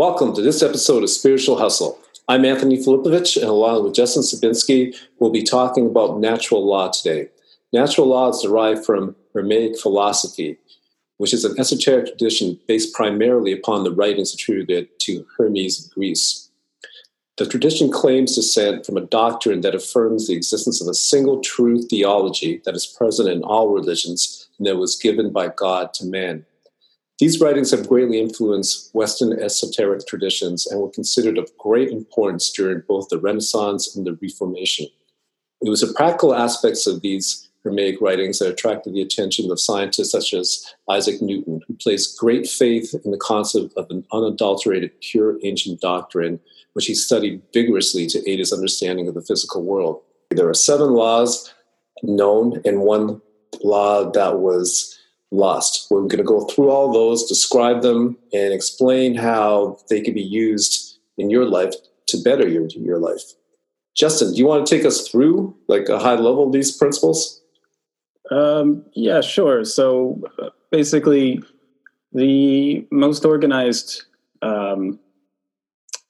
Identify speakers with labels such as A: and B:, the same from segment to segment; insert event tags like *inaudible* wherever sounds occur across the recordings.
A: Welcome to this episode of Spiritual Hustle. I'm Anthony Filipovich, and along with Justin Sabinsky, we'll be talking about natural law today. Natural law is derived from Hermetic philosophy, which is an esoteric tradition based primarily upon the writings attributed to Hermes of Greece. The tradition claims descent from a doctrine that affirms the existence of a single true theology that is present in all religions and that was given by God to man. These writings have greatly influenced Western esoteric traditions and were considered of great importance during both the Renaissance and the Reformation. It was the practical aspects of these Hermetic writings that attracted the attention of scientists such as Isaac Newton, who placed great faith in the concept of an unadulterated, pure ancient doctrine, which he studied vigorously to aid his understanding of the physical world. There are seven laws known and one law that was lost. We're going to go through all those, describe them, and explain how they can be used in your life to better your, your life. Justin, do you want to take us through like a high level of these principles?
B: Um, yeah, sure. So basically, the most organized um,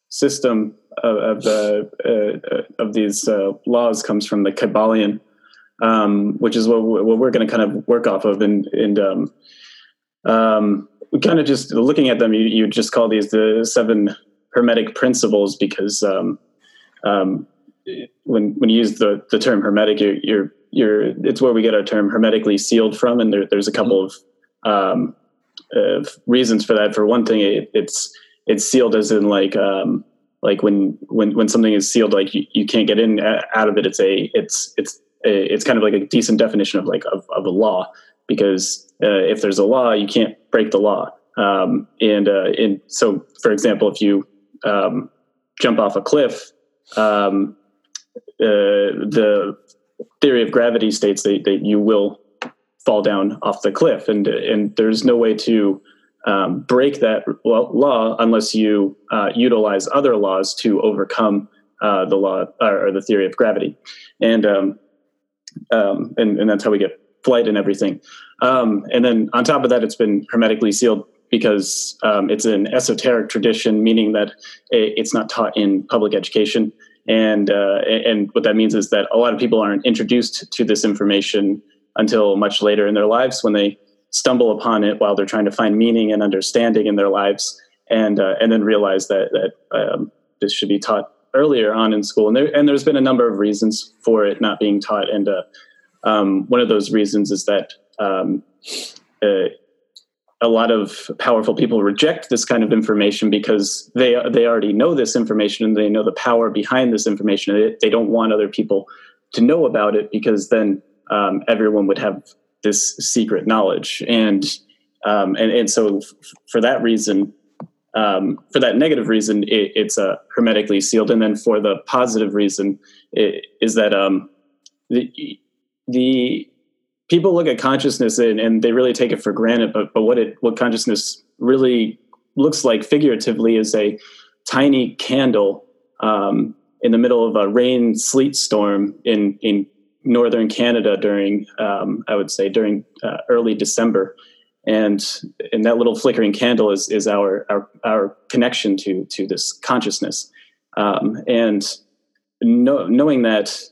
B: system of, of the uh, uh of these uh, laws comes from the Kybalion um, which is what, what we're going to kind of work off of. And, and um, um, we kind of just looking at them, you, you just call these the seven hermetic principles because um, um, when when you use the, the term hermetic, you're, you're you're it's where we get our term hermetically sealed from, and there, there's a couple of, um, reasons for that. For one thing, it, it's it's sealed as in like um, like when when when something is sealed, like you, you can't get in out of it. It's a it's it's it's kind of like a decent definition of like of, of a law because uh, if there's a law, you can't break the law. Um, and uh, and so, for example, if you um, jump off a cliff, um, uh, the theory of gravity states that, that you will fall down off the cliff, and and there's no way to um, break that law unless you uh, utilize other laws to overcome uh, the law or the theory of gravity. And um, um, and, and that's how we get flight and everything. Um, and then on top of that, it's been hermetically sealed because um, it's an esoteric tradition, meaning that it's not taught in public education. And uh, and what that means is that a lot of people aren't introduced to this information until much later in their lives when they stumble upon it while they're trying to find meaning and understanding in their lives, and uh, and then realize that that um, this should be taught earlier on in school, and there and there's been a number of reasons for it not being taught, and uh, um, one of those reasons is that um, uh, a lot of powerful people reject this kind of information because they they already know this information and they know the power behind this information. They, they don't want other people to know about it because then um, everyone would have this secret knowledge, and um, and and so f- for that reason, um, for that negative reason, it, it's uh, hermetically sealed, and then for the positive reason, it, is that um, the, the people look at consciousness and, and, they really take it for granted. But but what it what consciousness really looks like figuratively is a tiny candle um, in the middle of a rain sleet storm in in northern Canada during um, I would say during uh, early December and and that little flickering candle is is our our, our connection to to this consciousness. Um, and know, knowing that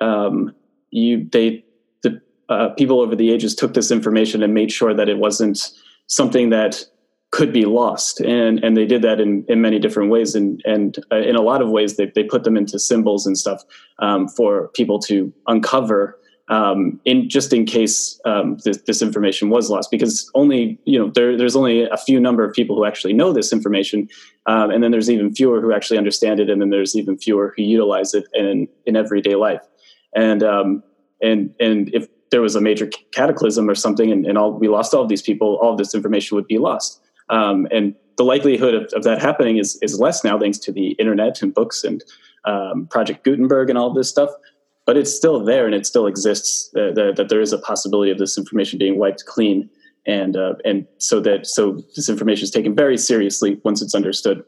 B: um, you they the uh, people over the ages took this information and made sure that it wasn't something that could be lost. And and they did that in in many different ways. And and uh, in a lot of ways they, they put them into symbols and stuff um, for people to uncover um, in just in case um, this, this, information was lost, because only you know there, there's only a few number of people who actually know this information, um, and then there's even fewer who actually understand it, and then there's even fewer who utilize it in in everyday life, and um, and and if there was a major cataclysm or something, and, and all we lost all of these people, all of this information would be lost, um, and the likelihood of, of, that happening is is less now thanks to the internet and books and um, Project Gutenberg and all this stuff but it's still there and it still exists. Uh, the, that there is a possibility of this information being wiped clean, and uh, and so that so this information is taken very seriously once it's understood.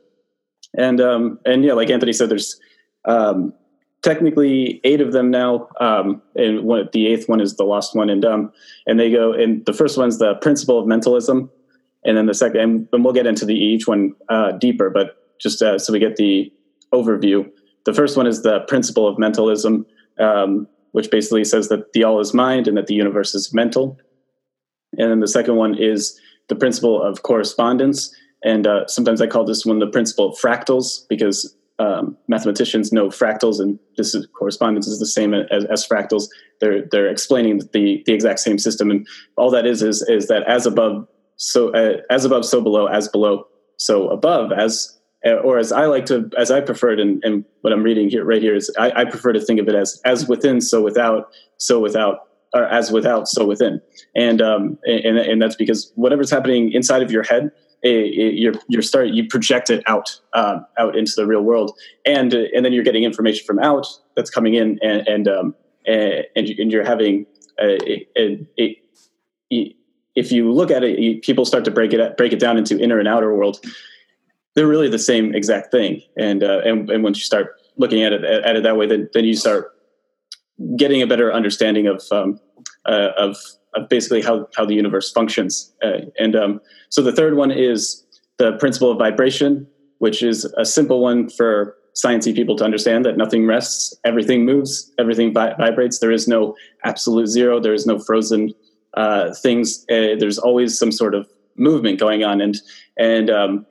B: And um, and yeah, like Anthony said, there's um, technically eight of them now, um, and one, the eighth one is the lost one. And um, and they go and the first one's the principle of mentalism, and then the second, and, and we'll get into the each one uh, deeper, but just uh, so we get the overview. The first one is the principle of mentalism, um, which basically says that the all is mind and that the universe is mental. And then the second one is the principle of correspondence. And uh, sometimes I call this one the principle of fractals because um, mathematicians know fractals, and this is, correspondence is the same as, as, fractals. They're they're explaining the the exact same system, and all that is is is that as above, so uh, as above, so below, as below, so above, as or as I like to, as I preferred, and, and what I'm reading here, right here, is I, I, prefer to think of it as as within, so without, so without, or as without, so within, and um, and and that's because whatever's happening inside of your head, it, it, you're you're start you project it out um, out into the real world, and uh, and then you're getting information from out that's coming in, and and um, and, and you're having a, a, a, if you look at it, people start to break it break it down into inner and outer world they're really the same exact thing. And uh, and and once you start looking at it at it that way, then then you start getting a better understanding of um, uh, of, of basically how how the universe functions. Uh, and um, so the third one is the principle of vibration, which is a simple one for sciencey people to understand that nothing rests, everything moves, everything vi- vibrates. There is no absolute zero. There is no frozen uh, things. Uh, there's always some sort of movement going on, and and um,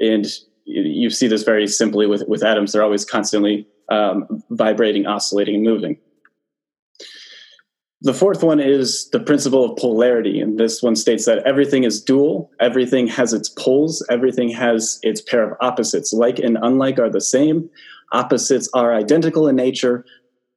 B: and you see this very simply with with atoms; they're always constantly um, vibrating, oscillating, and moving. The fourth one is the principle of polarity, and this one states that everything is dual, everything has its poles, everything has its pair of opposites. Like and unlike are the same, opposites are identical in nature,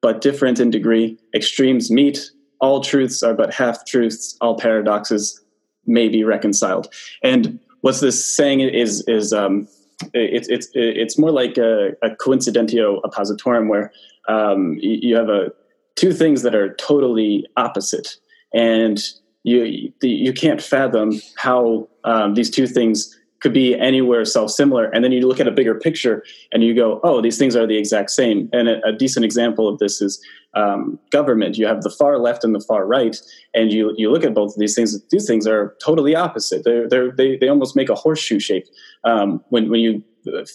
B: but different in degree. Extremes meet, all truths are but half truths, all paradoxes may be reconciled. And what's this saying is is um, it's it's it's more like a, a coincidentia oppositorum where um, you have a two things that are totally opposite. And you you can't fathom how um, these two things could be anywhere self-similar. And then you look at a bigger picture and you go oh these things are the exact same. And a, a decent example of this is um, government you have the far left and the far right and you you look at both of these things these things are totally opposite. They're, they're, they they almost make a horseshoe shape um, when when you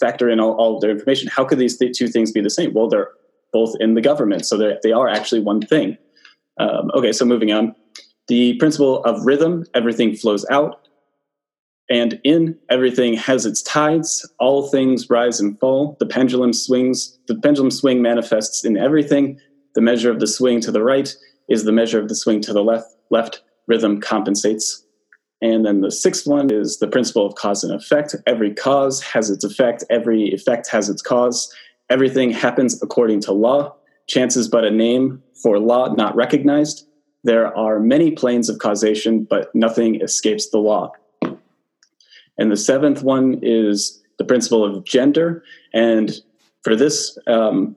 B: factor in all, all of their information. How could these th- two things be the same? Well they're both in the government so they are actually one thing. Um, okay so moving on. The principle of rhythm everything flows out and in everything has its tides. All things rise and fall. The pendulum swings the pendulum swing manifests in everything the measure of the swing to the right is the measure of the swing to the left. Left rhythm compensates. And then the sixth one is the principle of cause and effect. Every cause has its effect. Every effect has its cause. Everything happens according to law. Chance is but a name for law not recognized. There are many planes of causation but nothing escapes the law. And the seventh one is the principle of gender. And for this, um,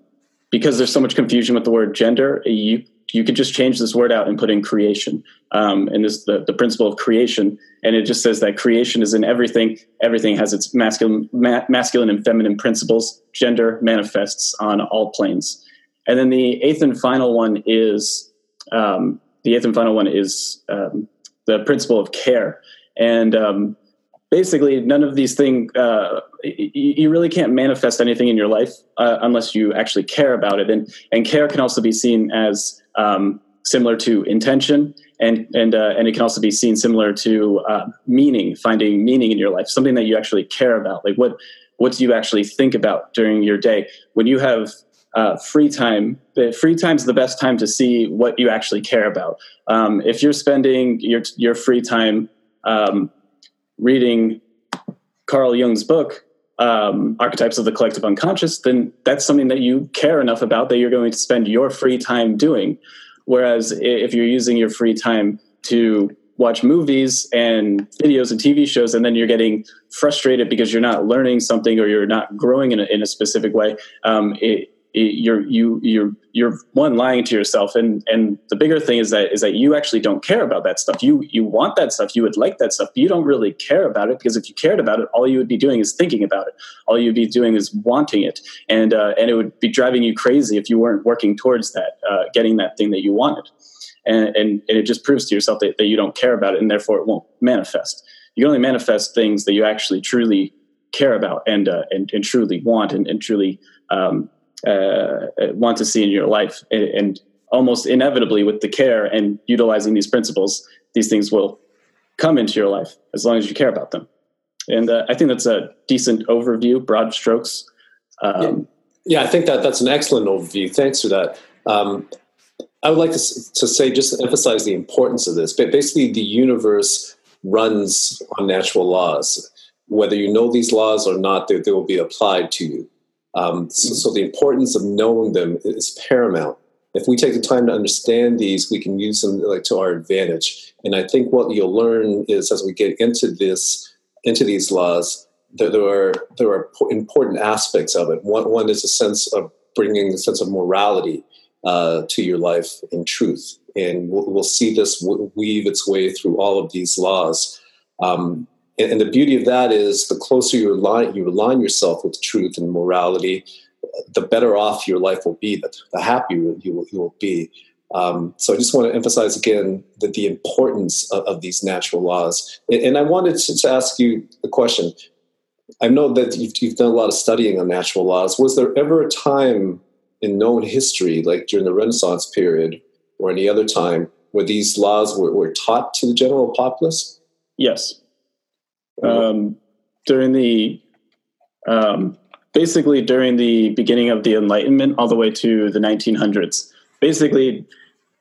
B: because there's so much confusion with the word gender, you you could just change this word out and put in creation. Um, and this is the, the principle of creation. And it just says that creation is in everything. Everything has its masculine, ma- masculine and feminine principles. Gender manifests on all planes. And then the eighth and final one is um, the eighth and final one is um, the principle of care. And um, basically none of these things uh, you, really can't manifest anything in your life uh, unless you actually care about it and and care can also be seen as um, similar to intention and and uh, and it can also be seen similar to uh, meaning finding meaning in your life something that you actually care about like what what do you actually think about during your day when you have uh, free time. Free time is the best time to see what you actually care about. Um, if you're spending your your free time um, reading Carl Jung's book, um, Archetypes of the Collective Unconscious, then that's something that you care enough about that you're going to spend your free time doing. Whereas if you're using your free time to watch movies and videos and TV shows, and then you're getting frustrated because you're not learning something or you're not growing in a, in a specific way, um, it, you're you you're you're one lying to yourself and and the bigger thing is that is that you actually don't care about that stuff. You you want that stuff. You would like that stuff but you don't really care about it because if you cared about it all you would be doing is thinking about it. All you'd be doing is wanting it. And uh, and it would be driving you crazy if you weren't working towards that uh, getting that thing that you wanted. And, and and it just proves to yourself that, that you don't care about it and therefore it won't manifest. You can only manifest things that you actually truly care about and uh, and, and truly want and, and truly um, uh, want to see in your life. And, and, almost inevitably with the care and utilizing these principles these things will come into your life as long as you care about them. And uh, i think that's a decent overview broad strokes.
A: Um, yeah. yeah. i think that that's an excellent overview. Thanks for that. Um, i would like to, to say just emphasize the importance of this. But basically the universe runs on natural laws. Whether you know these laws or not they, they will be applied to you um, so, so, the importance of knowing them is paramount. If we take the time to understand these, we can use them like to our advantage. And I think what you'll learn is as we get into this, into these laws, that there are there are important aspects of it. One, one is a sense of bringing a sense of morality uh, to your life and truth, and we'll, we'll see this weave its way through all of these laws. Um, and, and the beauty of that is the closer you align, you align yourself with truth and morality, the better off your life will be, the, the happier you will, you will be. Um, so I just want to emphasize again that the importance of, of these natural laws. And, and I wanted to, to, ask you a question. I know that you've, you've, done a lot of studying on natural laws. Was there ever a time in known history, like during the Renaissance period or any other time, where these laws were, were taught to the general populace?
B: Yes um, during the um, basically during the beginning of the Enlightenment all the way to the 1900s. Basically,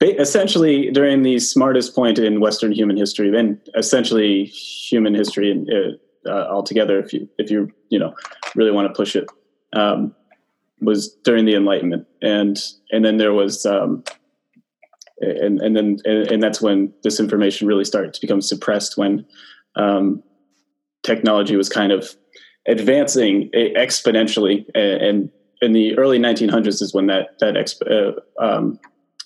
B: essentially during the smartest point in Western human history, and essentially human history in, uh, uh, altogether, if you if you you know really want to push it, um, was during the Enlightenment, and and then there was. Um, and and then and, and that's when this information really started to become suppressed when um, technology was kind of advancing exponentially, and in the early 1900s is when that that exp, uh, um,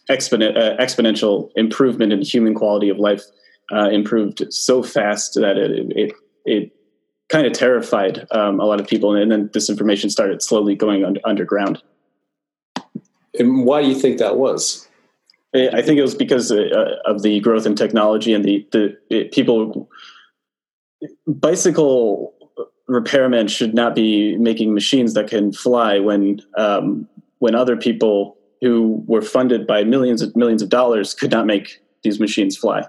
B: exponent, uh, exponential improvement in human quality of life uh, improved so fast that it it, it kind of terrified um, a lot of people, and then this information started slowly going under, underground.
A: And why do you think that was?
B: I think it was because uh, of the growth in technology and the the it, people bicycle repairmen should not be making machines that can fly when um, when other people who were funded by millions of millions of dollars could not make these machines fly.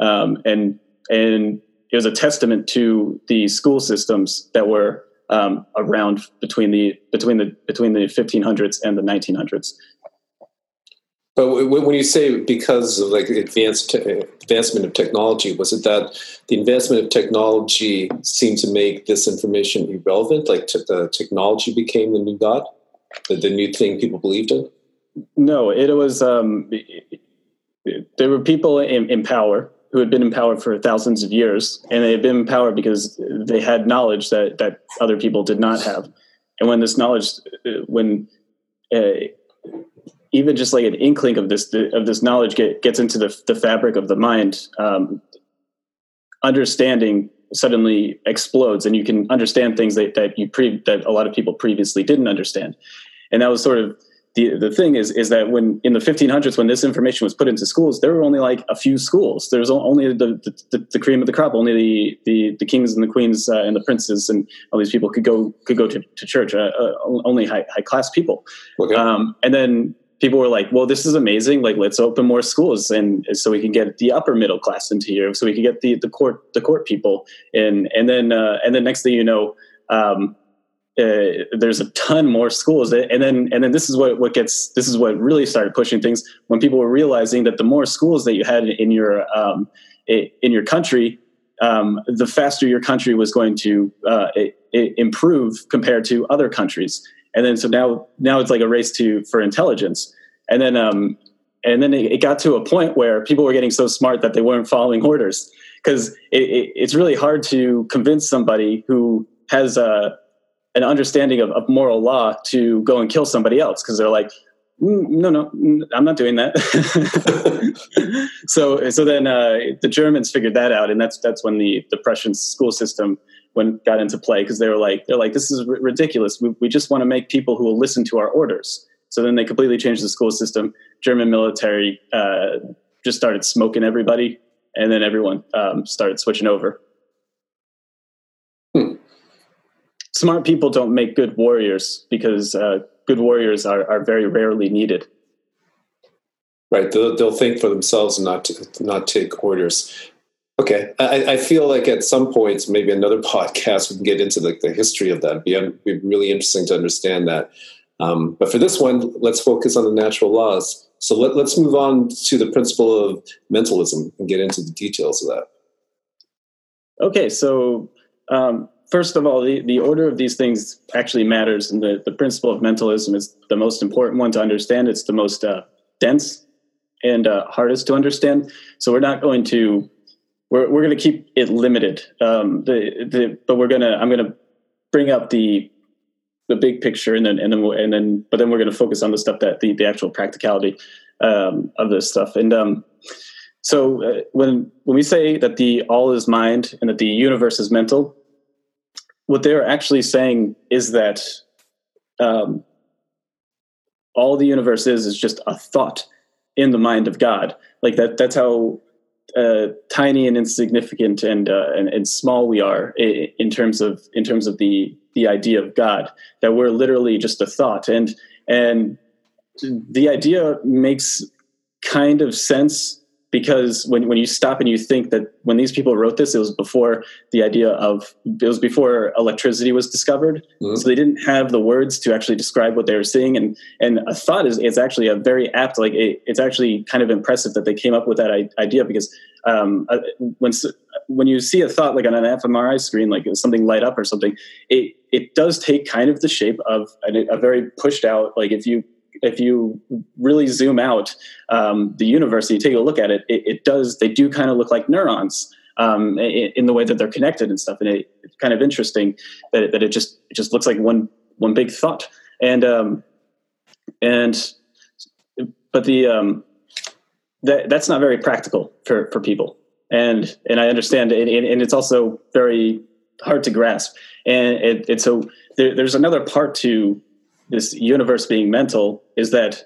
B: Um, and and it was a testament to the school systems that were um, around between the between the between the 1500s and the 1900s.
A: But when you say because of like advanced advancement of technology, was it that the advancement of technology seemed to make this information irrelevant? Like the technology became the new god, the, the new thing people believed in.
B: No, it was. Um, there were people in, in power who had been in power for thousands of years, and they had been in power because they had knowledge that that other people did not have. And when this knowledge, uh, when uh, even just like an inkling of this of this knowledge get, gets into the, the fabric of the mind um, understanding suddenly explodes and you can understand things that, that you pre that a lot of people previously didn't understand. And that was sort of the the thing is is that when in the 1500s when this information was put into schools there were only like a few schools. There was only the the, the cream of the crop only the the, the kings and the queens uh, and the princes and all these people could go could go to, to church uh, uh, only high high class people. Okay. um, and then people were like, well, this is amazing. Like, let's open more schools. And so we can get the upper middle class into here. So we can get the, the court, the court people in. And then, uh, and then next thing you know, um, uh, there's a ton more schools and then and then this is what what gets this is what really started pushing things when people were realizing that the more schools that you had in your um, in your country um, the faster your country was going to uh, improve compared to other countries and then so now now it's like a race to for intelligence. And then um and then it, it got to a point where people were getting so smart that they weren't following orders. Because it, it, it's really hard to convince somebody who has a an understanding of, of moral law to go and kill somebody else. Because they're like mm, no no mm, i'm not doing that. *laughs* *laughs* So so then uh, the germans figured that out and that's that's when the the prussian school system when got into play because they were like they're like this is r- ridiculous. We, we just want to make people who will listen to our orders. So then they completely changed the school system. German military uh, just started smoking everybody, and then everyone um, started switching over. Hmm. Smart people don't make good warriors because uh, good warriors are, are very rarely needed
A: right they'll, they'll, think for themselves and not to, not take orders Okay, I, I, feel like at some points, maybe another *laughs* podcast, we can get into like the history of that. It'd be, be really interesting to understand that. Um, but for this one, let's focus on the natural laws. So let, us move on to the principle of mentalism and get into the details of that.
B: Okay, so um, first of all, the, the order of these things actually matters, and the, the principle of mentalism is the most important one to understand. It's the most uh, dense and uh, hardest to understand. So we're not going to we're we're going to keep it limited. Um, the the but we're gonna I'm gonna bring up the the big picture and then and then and then but then we're to focus on the stuff that the the actual practicality um, of this stuff and um, so uh, when when we say that the all is mind and that the universe is mental what they're actually saying is that um, all the universe is is just a thought in the mind of God. Like that. That's how uh, tiny and insignificant and, uh, and, and small we are in terms of in terms of the the idea of God. That we're literally just a thought, and and the idea makes kind of sense because when, when you stop and you think that when these people wrote this, it was before the idea of it was before electricity was discovered. Mm-hmm. So they didn't have the words to actually describe what they were seeing. And and a thought is is actually a very apt like it, it's actually kind of impressive that they came up with that idea because um, uh, when when you see a thought like on an fMRI screen, like something light up or something, it it does take kind of the shape of a, a very pushed out. Like if you if you really zoom out um, the universe and you take a look at it, it, it does they do kind of look like neurons um, in, in, the way that they're connected and stuff. And it, it's kind of interesting that it, that it just it just looks like one one big thought. And um, and but the um, that that's not very practical for for people. And and I understand, and, and it's also very hard to grasp. And it, so there, there's another part to this universe being mental is that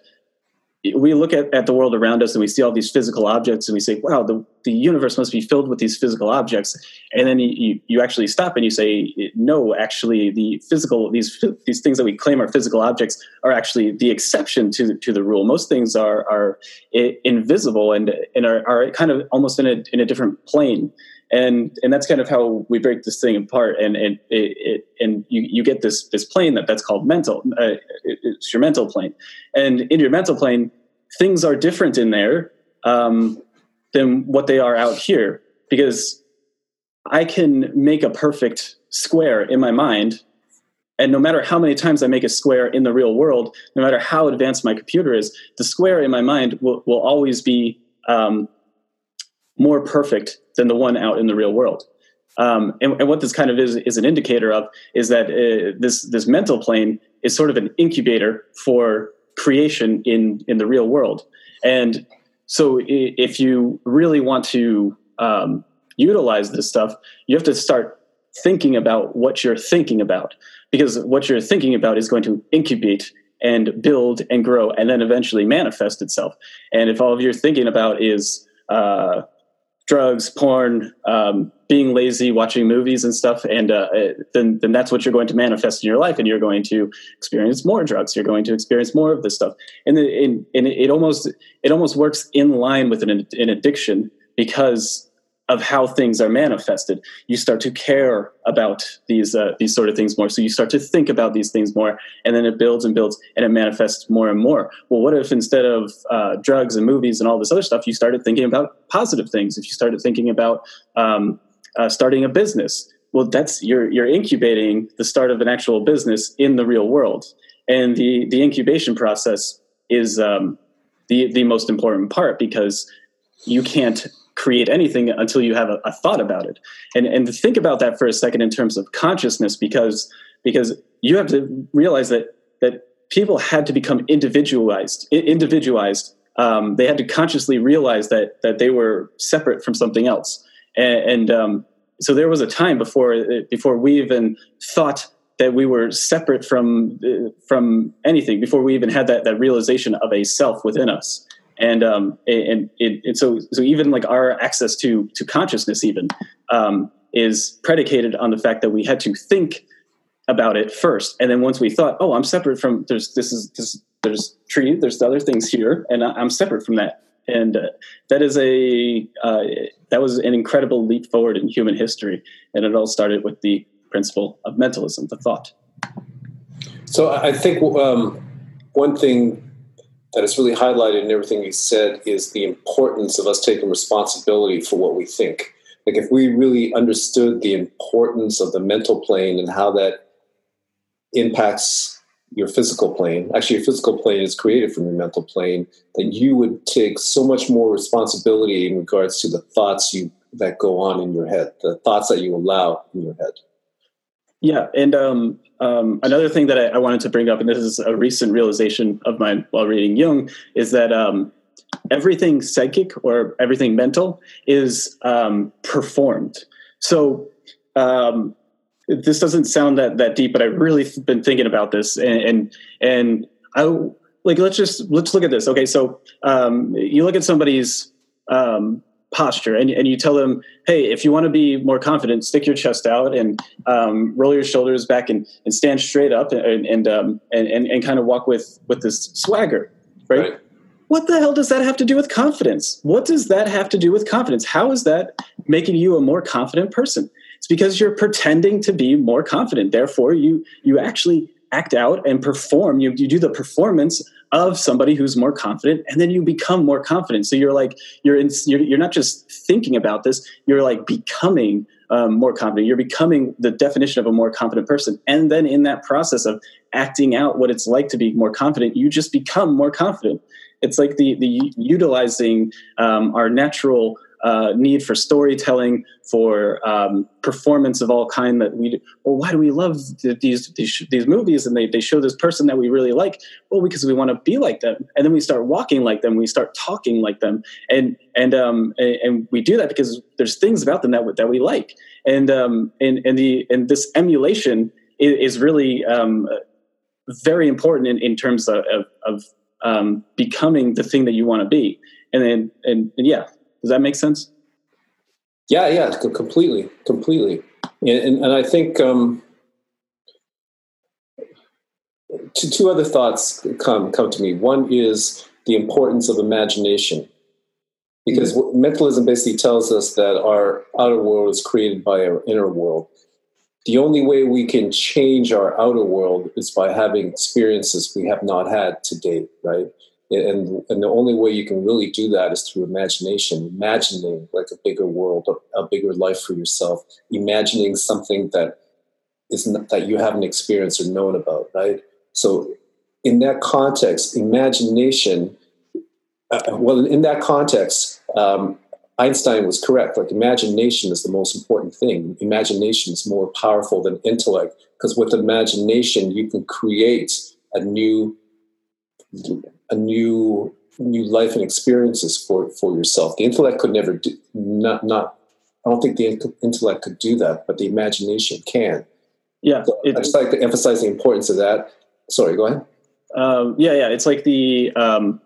B: we look at, at the world around us and we see all these physical objects and we say, wow, the, the universe must be filled with these physical objects. And then you, you actually stop and you say, no, actually the physical, these, these things that we claim are physical objects are actually the exception to, to the rule. Most things are, are invisible and, and are, are kind of almost in a, in a different plane and and that's kind of how we break this thing apart. And and it, it and you you get this this plane that that's called mental uh, it's your mental plane. And in your mental plane things are different in there um, than what they are out here. Because i can make a perfect square in my mind and no matter how many times i make a square in the real world no matter how advanced my computer is the square in my mind will, will always be um, more perfect than the one out in the real world. Um, and, and, what this kind of is is an indicator of is that uh, this this mental plane is sort of an incubator for creation in in the real world. And so, if you really want to um, utilize this stuff, you have to start thinking about what you're thinking about, because what you're thinking about is going to incubate and build and grow, and then eventually manifest itself. And if all of you're thinking about is uh, drugs, porn, um, being lazy, watching movies and stuff, and uh, then then that's what you're going to manifest in your life, and you're going to experience more drugs. You're going to experience more of this stuff, and and, and it almost it almost works in line with an, an addiction because of how things are manifested. You start to care about these uh, these sort of things more. So you start to think about these things more, and then it builds and builds, and it manifests more and more. Well, what if instead of uh, drugs and movies and all this other stuff, you started thinking about positive things? If you started thinking about um, uh, starting a business, well, that's you're you're incubating the start of an actual business in the real world, and the the incubation process is um, the the most important part because you can't create anything until you have a, a, thought about it. And and think about that for a second in terms of consciousness, because because you have to realize that that people had to become individualized. Individualized. Um, they had to consciously realize that that they were separate from something else. And, and um, so there was a time before before we even thought that we were separate from from anything before we even had that that realization of a self within us and um, and, and, and so so even like our access to to consciousness even um, is predicated on the fact that we had to think about it first, and then once we thought, oh, I'm separate from there's this is this, there's tree, there's other things here, and I'm separate from that, and uh, that is a uh, that was an incredible leap forward in human history, and it all started with the principle of mentalism, the thought.
A: So I think um, one thing that is really highlighted in everything you said is the importance of us taking responsibility for what we think. Like if we really understood the importance of the mental plane and how that impacts your physical plane, actually your physical plane is created from your mental plane, then you would take so much more responsibility in regards to the thoughts you that go on in your head, the thoughts that you allow in your head.
B: Yeah, and um, um, another thing that I, I, wanted to bring up, and this is a recent realization of mine while reading Jung, is that um, everything psychic or everything mental is um, performed. So um, this doesn't sound that that deep, but I've really been thinking about this, and and, and I like let's just let's look at this. Okay, so um, you look at somebody's um, posture. And, and you tell them hey if you want to be more confident stick your chest out and um, roll your shoulders back and, and stand straight up and and, um, and, and, and kind of walk with with this swagger right? right? what the hell does that have to do with confidence? What does that have to do with confidence? How is that making you a more confident person? It's because you're pretending to be more confident. Therefore you you actually act out and perform. You, you do the performance of somebody who's more confident and then you become more confident. So you're like you're in you're, you're not just thinking about this you're like becoming um, more confident. You're becoming the definition of a more confident person. And then in that process of acting out what it's like to be more confident you just become more confident. It's like the the utilizing um, our natural uh, need for storytelling, for um, performance of all kind. That we well, why do we love these these, these movies? And they, they show this person that we really like. Well, because we want to be like them, and then we start walking like them. We start talking like them, and and um and, and we do that because there's things about them that that we like, and um and and the and this emulation is, is really um very important in, in terms of, of, of um, becoming the thing that you want to be. And then, and, and yeah, does that make sense?
A: Yeah, yeah, completely, completely. And, and, I think um, two, two other thoughts come come to me. One is the importance of imagination, because mm-hmm. mentalism basically tells us that our outer world is created by our inner world. The only way we can change our outer world is by having experiences we have not had to date, right? And and the only way you can really do that is through imagination imagining like a bigger world a, a bigger life for yourself imagining something that is not, that you haven't experienced or known about right? So in that context imagination uh, well in that context um, einstein was correct. Like imagination is the most important thing. Imagination is more powerful than intellect because with imagination you can create a new a new new life and experiences for for yourself. The intellect could never do not not. I don't think the intellect could do that, but the imagination can.
B: Yeah,
A: so I just like to emphasize the importance of that. Sorry, go ahead.
B: Um, yeah, yeah, it's like the um,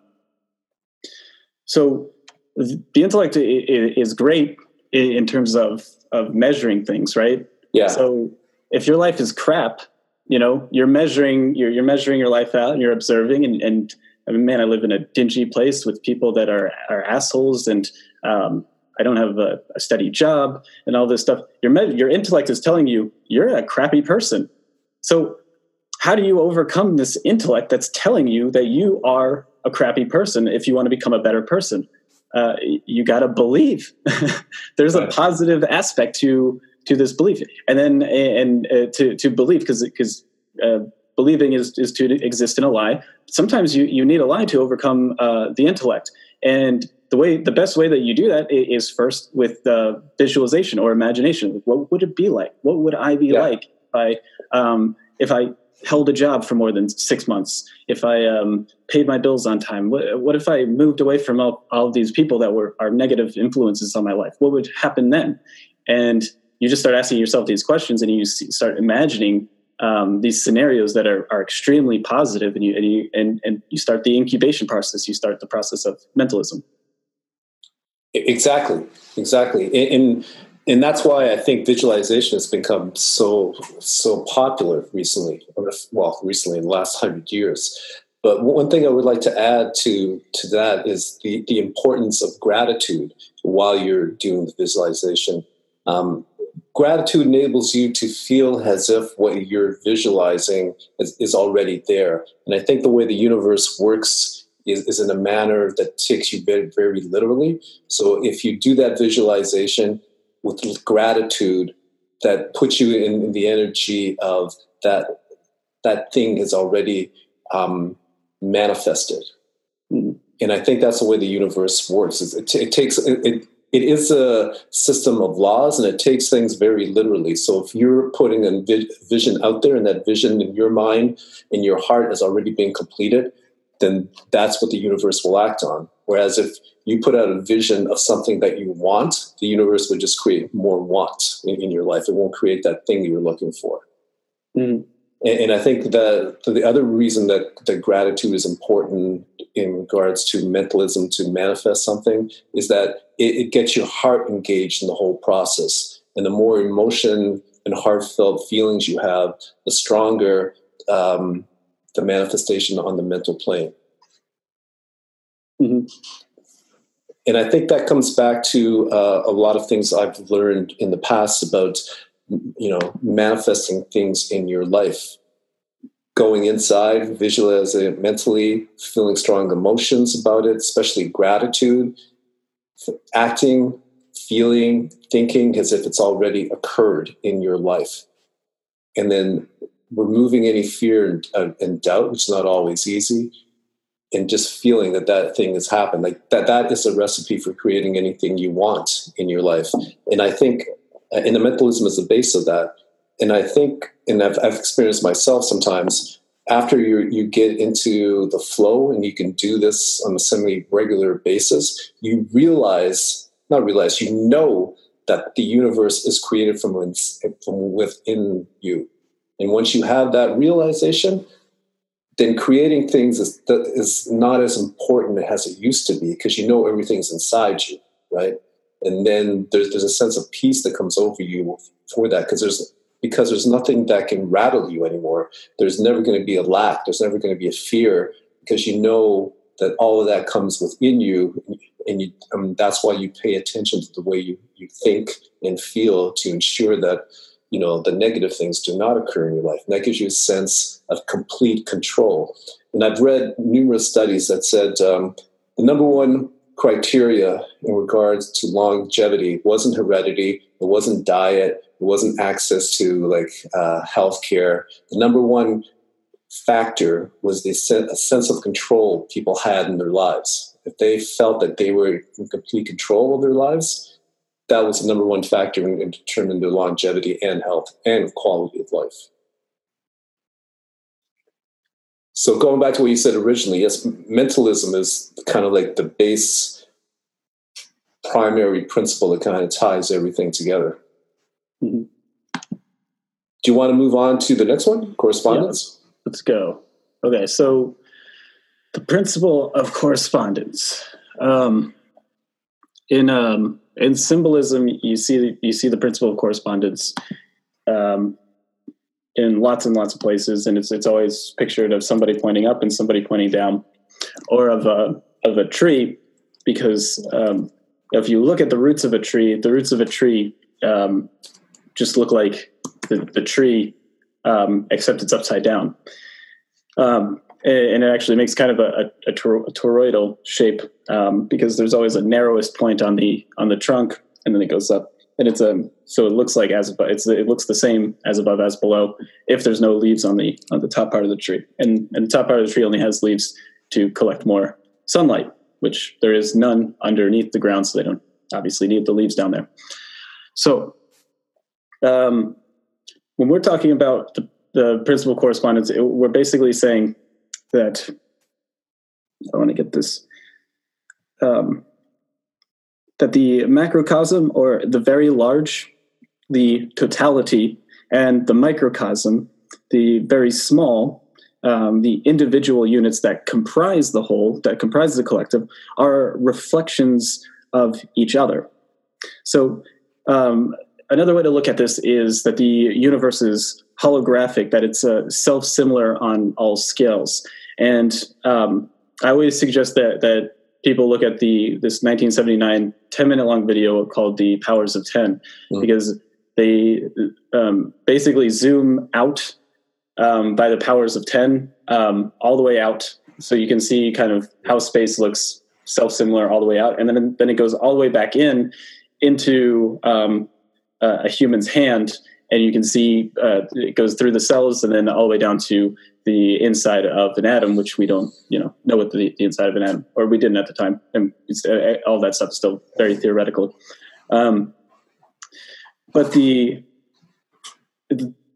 B: so the intellect is great in terms of of measuring things, right?
A: Yeah.
B: So if your life is crap, you know, you're measuring you're you're measuring your life out and you're observing and and I mean, man, I live in a dingy place with people that are are assholes, and um, I don't have a, a, steady job and all this stuff. Your your intellect is telling you you're a crappy person. So, how do you overcome this intellect that's telling you that you are a crappy person if you want to become a better person? Uh, you got to believe. *laughs* There's right. a positive aspect to to this belief, and then and uh, to to believe because because uh, believing is, is to exist in a lie. Sometimes you, you need a lie to overcome uh, the intellect. And the way the best way that you do that is first with uh, visualization or imagination. What would it be like? What would I be yeah. like if I um, if I held a job for more than six months? If I um, paid my bills on time? What, what if I moved away from all, all of these people that were are negative influences on my life? What would happen then? And you just start asking yourself these questions, and you start imagining um, these scenarios that are, are extremely positive and you, and you and, and you start the incubation process you start the process of mentalism
A: exactly exactly and and that's why I think visualization has become so so popular recently. Well, recently in the last hundred years. But one thing I would like to add to to that is the the importance of gratitude while you're doing the visualization. Um, gratitude enables you to feel as if what you're visualizing is, is already there. And I think the way the universe works is, is in a manner that takes you very, very literally. So if you do that visualization with gratitude, that puts you in, the energy of that that thing is already um, manifested. Mm-hmm. And I think that's the way the universe works. It, it, it takes it, it, is a system of laws, and it takes things very literally. So if you're putting a vision out there, and that vision in your mind, in your heart, has already been completed, then that's what the universe will act on. Whereas if you put out a vision of something that you want, the universe would just create more want in, in your life. It won't create that thing you're looking for. Mm. And, and, I think that the other reason that, that gratitude is important in regards to mentalism to manifest something is that it, it gets your heart engaged in the whole process. And the more emotion and heartfelt feelings you have, the stronger um, the manifestation on the mental plane. Mm-hmm. And I think that comes back to uh, a lot of things I've learned in the past about, you know, manifesting things in your life. Going inside, visualizing it mentally, feeling strong emotions about it, especially gratitude, acting, feeling, thinking as if it's already occurred in your life. And then removing any fear and, uh, and doubt, which is not always easy, and just feeling that that thing has happened. Like that, that is a recipe for creating anything you want in your life. And I think, uh, and the mentalism is the base of that. And I think, and I've, I've experienced myself sometimes, after you you get into the flow and you can do this on a semi regular basis, you realize, not realize, you know that the universe is created from within, from within you. And once you have that realization, then creating things is, is not as important as it used to be because you know everything's inside you, right? And then there's, there's a sense of peace that comes over you for that because there's because there's nothing that can rattle you anymore. There's never going to be a lack. There's never going to be a fear because you know that all of that comes within you, and you, um, that's why you pay attention to the way you, you think and feel to ensure that you know the negative things do not occur in your life and that gives you a sense of complete control and i've read numerous studies that said um, the number one criteria in regards to longevity wasn't heredity it wasn't diet it wasn't access to like uh, health care the number one factor was the sen- sense of control people had in their lives if they felt that they were in complete control of their lives that was the number one factor in, in determining their longevity and health and quality of life. So going back to what you said originally, yes, mentalism is kind of like the base primary principle that kind of ties everything together. Mm-hmm. Do you want to move on to the next one, correspondence?
B: Yeah, let's go. Okay, so the principle of correspondence. Um, in um, in symbolism, you see you see the principle of correspondence um, in lots and lots of places, and it's it's always pictured of somebody pointing up and somebody pointing down, or of a of a tree, because um, if you look at the roots of a tree, the roots of a tree um, just look like the, the tree, um, except it's upside down. Um, and it actually makes kind of a, a, a toroidal shape um, because there's always a narrowest point on the on the trunk, and then it goes up, and it's a um, so it looks like as above, it's it looks the same as above as below if there's no leaves on the on the top part of the tree, and and the top part of the tree only has leaves to collect more sunlight, which there is none underneath the ground, so they don't obviously need the leaves down there. So, um, when we're talking about the, the principle correspondence, it, we're basically saying that I want to get this um, that the macrocosm or the very large, the totality, and the microcosm, the very small, um, the individual units that comprise the whole, that comprise the collective, are reflections of each other. So um, another way to look at this is that the universe is holographic, that it's uh, self similar on all scales. And um, I always suggest that that people look at the this 1979 10 minute long video called "The Powers of 10 mm-hmm. because they um, basically zoom out um, by the powers of 10 um, all the way out, so you can see kind of how space looks self similar all the way out, and then then it goes all the way back in into um, a human's hand, and you can see uh, it goes through the cells and then all the way down to the inside of an atom, which we don't, you know, know what the, the inside of an atom, or we didn't at the time, and uh, all that stuff is still very theoretical. Um, but the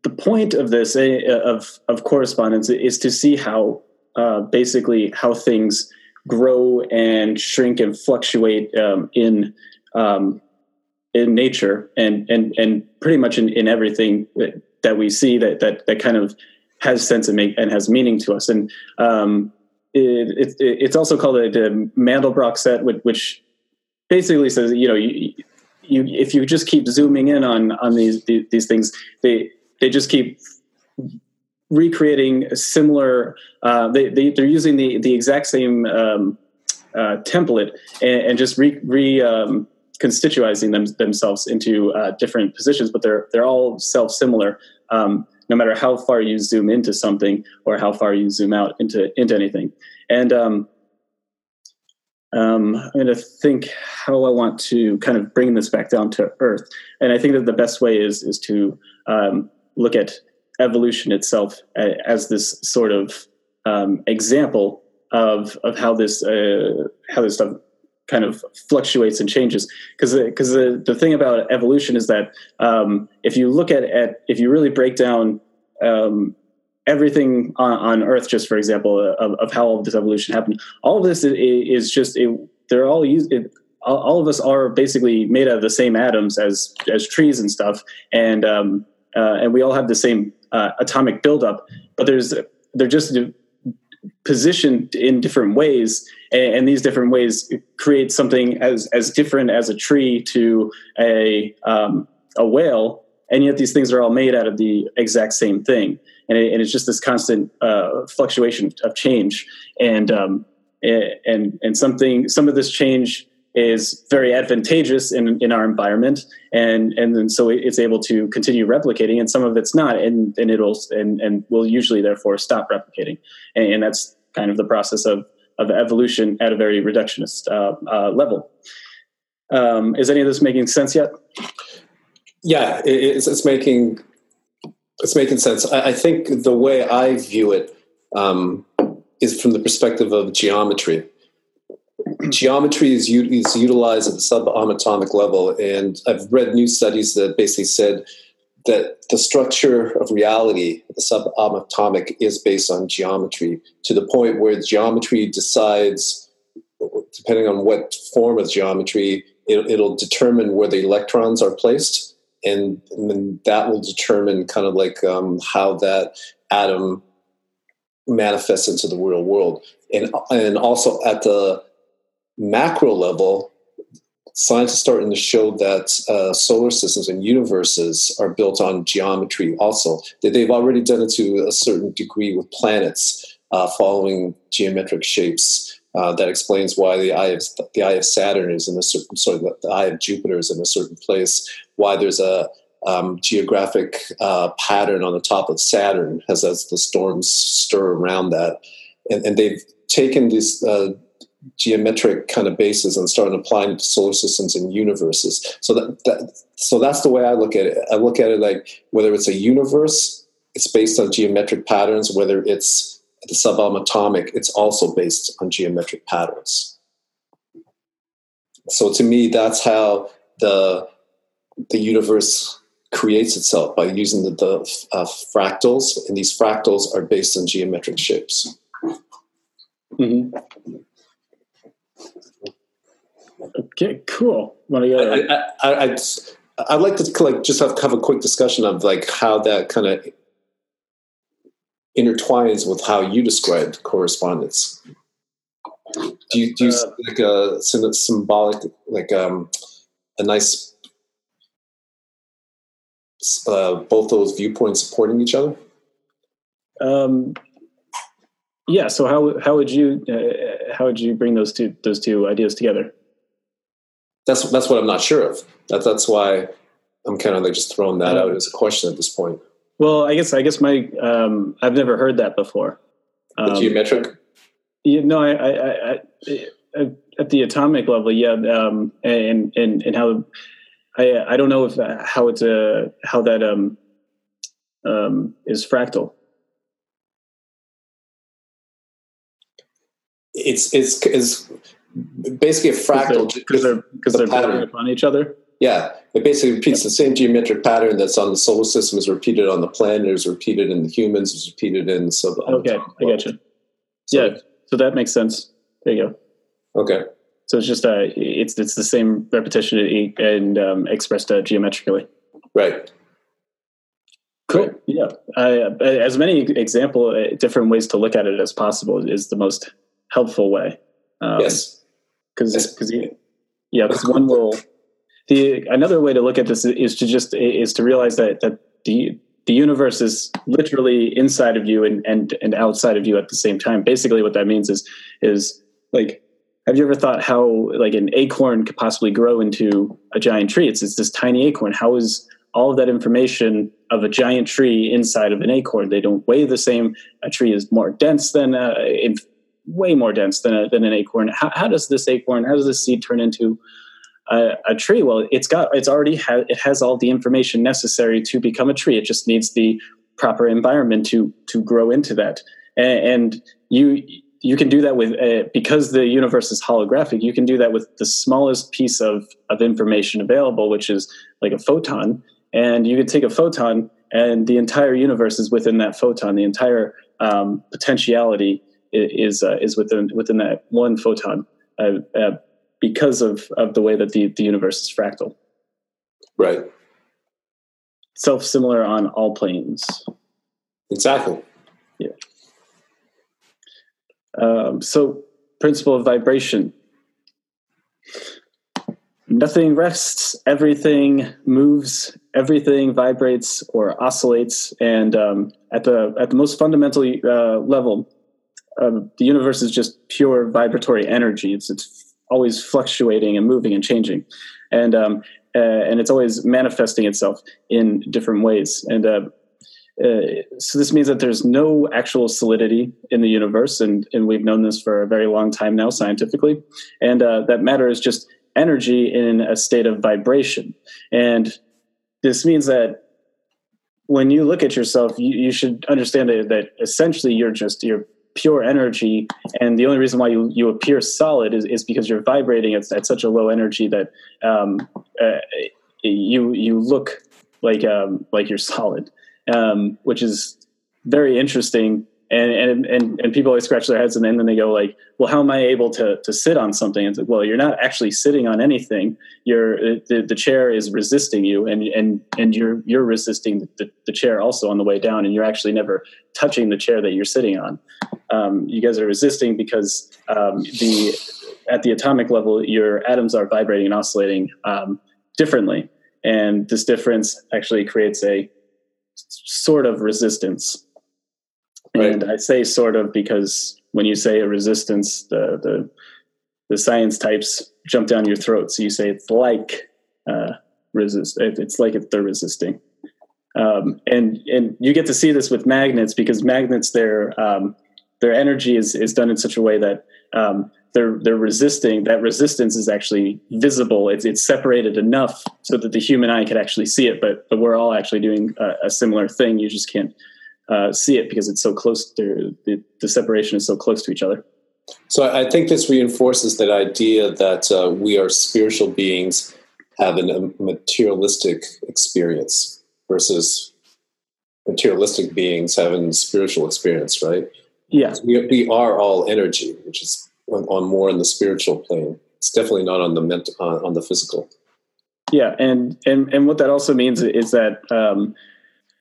B: the point of this uh, of of correspondence is to see how uh, basically how things grow and shrink and fluctuate um, in um, in nature and and and pretty much in, in everything that, that we see that that that kind of has sense and make and has meaning to us. And um, it, it, it's also called a, a Mandelbrot set which, which, basically says you know you, you if you just keep zooming in on on these these things they they just keep recreating similar uh, they, they they're using the the exact same um, uh, template and, and, just re, re um, constituting them, themselves into uh, different positions, but they're they're all self similar. Um, no matter how far you zoom into something or how far you zoom out into into anything, and um, um, I'm going to think how I want to kind of bring this back down to earth. And I think that the best way is is to um, look at evolution itself as this sort of um, example of of how this uh, how this stuff kind of fluctuates and changes. Because because the, the thing about evolution is that um, if you look at, at if you really break down um, everything on, on, earth just for example of, of, how all this evolution happened all of this is, is just it, they're all used it, all of us are basically made out of the same atoms as as trees and stuff. And um, uh, and we all have the same uh, atomic buildup but there's they're just positioned in different ways and, and, these different ways create something as as different as a tree to a um, a whale and yet these things are all made out of the exact same thing. And, it, and it's just this constant uh, fluctuation of change. And um, and and something some of this change is very advantageous in, in our environment. And and then so it's able to continue replicating and some of it's not and and it'll and and will usually therefore stop replicating. And, and that's kind of the process of of evolution at a very reductionist uh, uh, level. Um, is any of this making sense yet?
A: Yeah it's, it's making it's making sense. I, I, think the way i view it um, is from the perspective of geometry geometry is, is utilized at the subatomic level, and I've read new studies that basically said that the structure of reality, the subatomic, is based on geometry to the point where geometry decides, depending on what form of geometry, it, will determine where the electrons are placed, and, and, that will determine kind of like um, how that atom manifests into the real world, and and also at the macro level, scientists starting to show that uh, solar systems and universes are built on geometry also. That they've already done it to a certain degree with planets uh, following geometric shapes. Uh, that explains why the eye of the eye of Saturn is in a certain sorry the, the eye of Jupiter is in a certain place. Why there's a um, geographic uh, pattern on the top of Saturn as as the storms stir around that, and, and they've taken these uh, geometric kind of basis and starting applying it to solar systems and universes. So that, that so that's the way I look at it. I look at it like whether it's a universe, it's based on geometric patterns. Whether it's the subatomic, it's also based on geometric patterns. So to me, that's how the the universe creates itself by using the, the uh, fractals, and these fractals are based on geometric shapes. Mm-hmm.
B: Okay, cool. Want to
A: I, I, I, I'd like to like just have, have a quick discussion of like how that kind of intertwines with how you described correspondence. Do you do you uh, like a symbolic like um a nice uh, both those viewpoints supporting each other?
B: Um, yeah. So how how would you uh, how would you bring those two those two ideas together?
A: That's that's what I'm not sure of. That, that's why I'm kind of like just throwing that out as a question at this point.
B: Well, I guess I guess my um, I've never heard that before.
A: Um, the geometric.
B: You know, I, I, I, I, at the atomic level, yeah, um, and and and how I I don't know if uh, how it's a how that um, um, is fractal.
A: It's it's it's basically a fractal
B: because they're because they're, they're building upon each other.
A: Yeah, it basically repeats the same geometric pattern that's on the solar system is repeated on the planet, is repeated in the humans, is repeated in so.
B: Okay, I got you. So, yeah, so that makes sense. There you
A: go. Okay.
B: So it's just uh, it's it's the same repetition and um, expressed uh, geometrically.
A: Right.
B: Cool. Yeah. Uh, as many example, uh, different ways to look at it as possible is the most helpful way.
A: Um, yes.
B: Because because yeah, because one will the another way to look at this is to just is to realize that that the the universe is literally inside of you and and and outside of you at the same time. Basically, what that means is is like have you ever thought how like an acorn could possibly grow into a giant tree? It's it's this tiny acorn. How is all of that information of a giant tree inside of an acorn? They don't weigh the same. A tree is more dense than uh, a, way more dense than a, than an acorn. How, how does this acorn? How does this seed turn into a, a, tree well it's got it's already it has all the information necessary to become a tree it just needs the proper environment to to grow into that and, and you you can do that with uh, because the universe is holographic you can do that with the smallest piece of of information available which is like a photon and you could take a photon and the entire universe is within that photon the entire um, potentiality is uh, is within within that one photon uh, uh because of of the way that the the universe is fractal.
A: Right.
B: Self similar on all planes.
A: Exactly.
B: Yeah. Um, so, principle of vibration. Nothing rests, everything moves, everything vibrates or oscillates, and um, at the at the most fundamental uh, level, um, the universe is just pure vibratory energy. It's it's always fluctuating and moving and changing, and um, uh, and it's always manifesting itself in different ways. And uh, uh, so this means that there's no actual solidity in the universe, and and we've known this for a very long time now scientifically, and uh, that matter is just energy in a state of vibration, and this means that when you look at yourself, you, you should understand that, that essentially you're just you're pure energy and the only reason why you, you appear solid is, is because you're vibrating at, at such a low energy that um, uh, you you look like um, like you're solid um, which is very interesting and, and and and people always scratch their heads and then they go like well how am i able to to sit on something? And it's like well you're not actually sitting on anything. You're the, the chair is resisting you and and and you're you're resisting the, the chair also on the way down and you're actually never touching the chair that you're sitting on. Um, you guys are resisting because um, the at the atomic level your atoms are vibrating and oscillating um, differently. And this difference actually creates a sort of resistance And I say sort of because when you say a resistance, the the the science types jump down your throat. So you say it's like uh, resist. It's like if they're resisting. Um, and and you get to see this with magnets because magnets their um, their energy is is done in such a way that um, they're they're resisting. That resistance is actually visible. It's it's separated enough so that the human eye could actually see it. But but we're all actually doing a, a similar thing. You just can't uh, see it because it's so close to the, the separation is so close to each other.
A: So I think this reinforces that idea that uh, we are spiritual beings having a materialistic experience versus materialistic beings having spiritual experience, right?
B: Yeah.
A: So we, we are all energy, which is on, on, more in the spiritual plane. It's definitely not on the mental, on, on the physical.
B: Yeah, and and and what that also means is that um,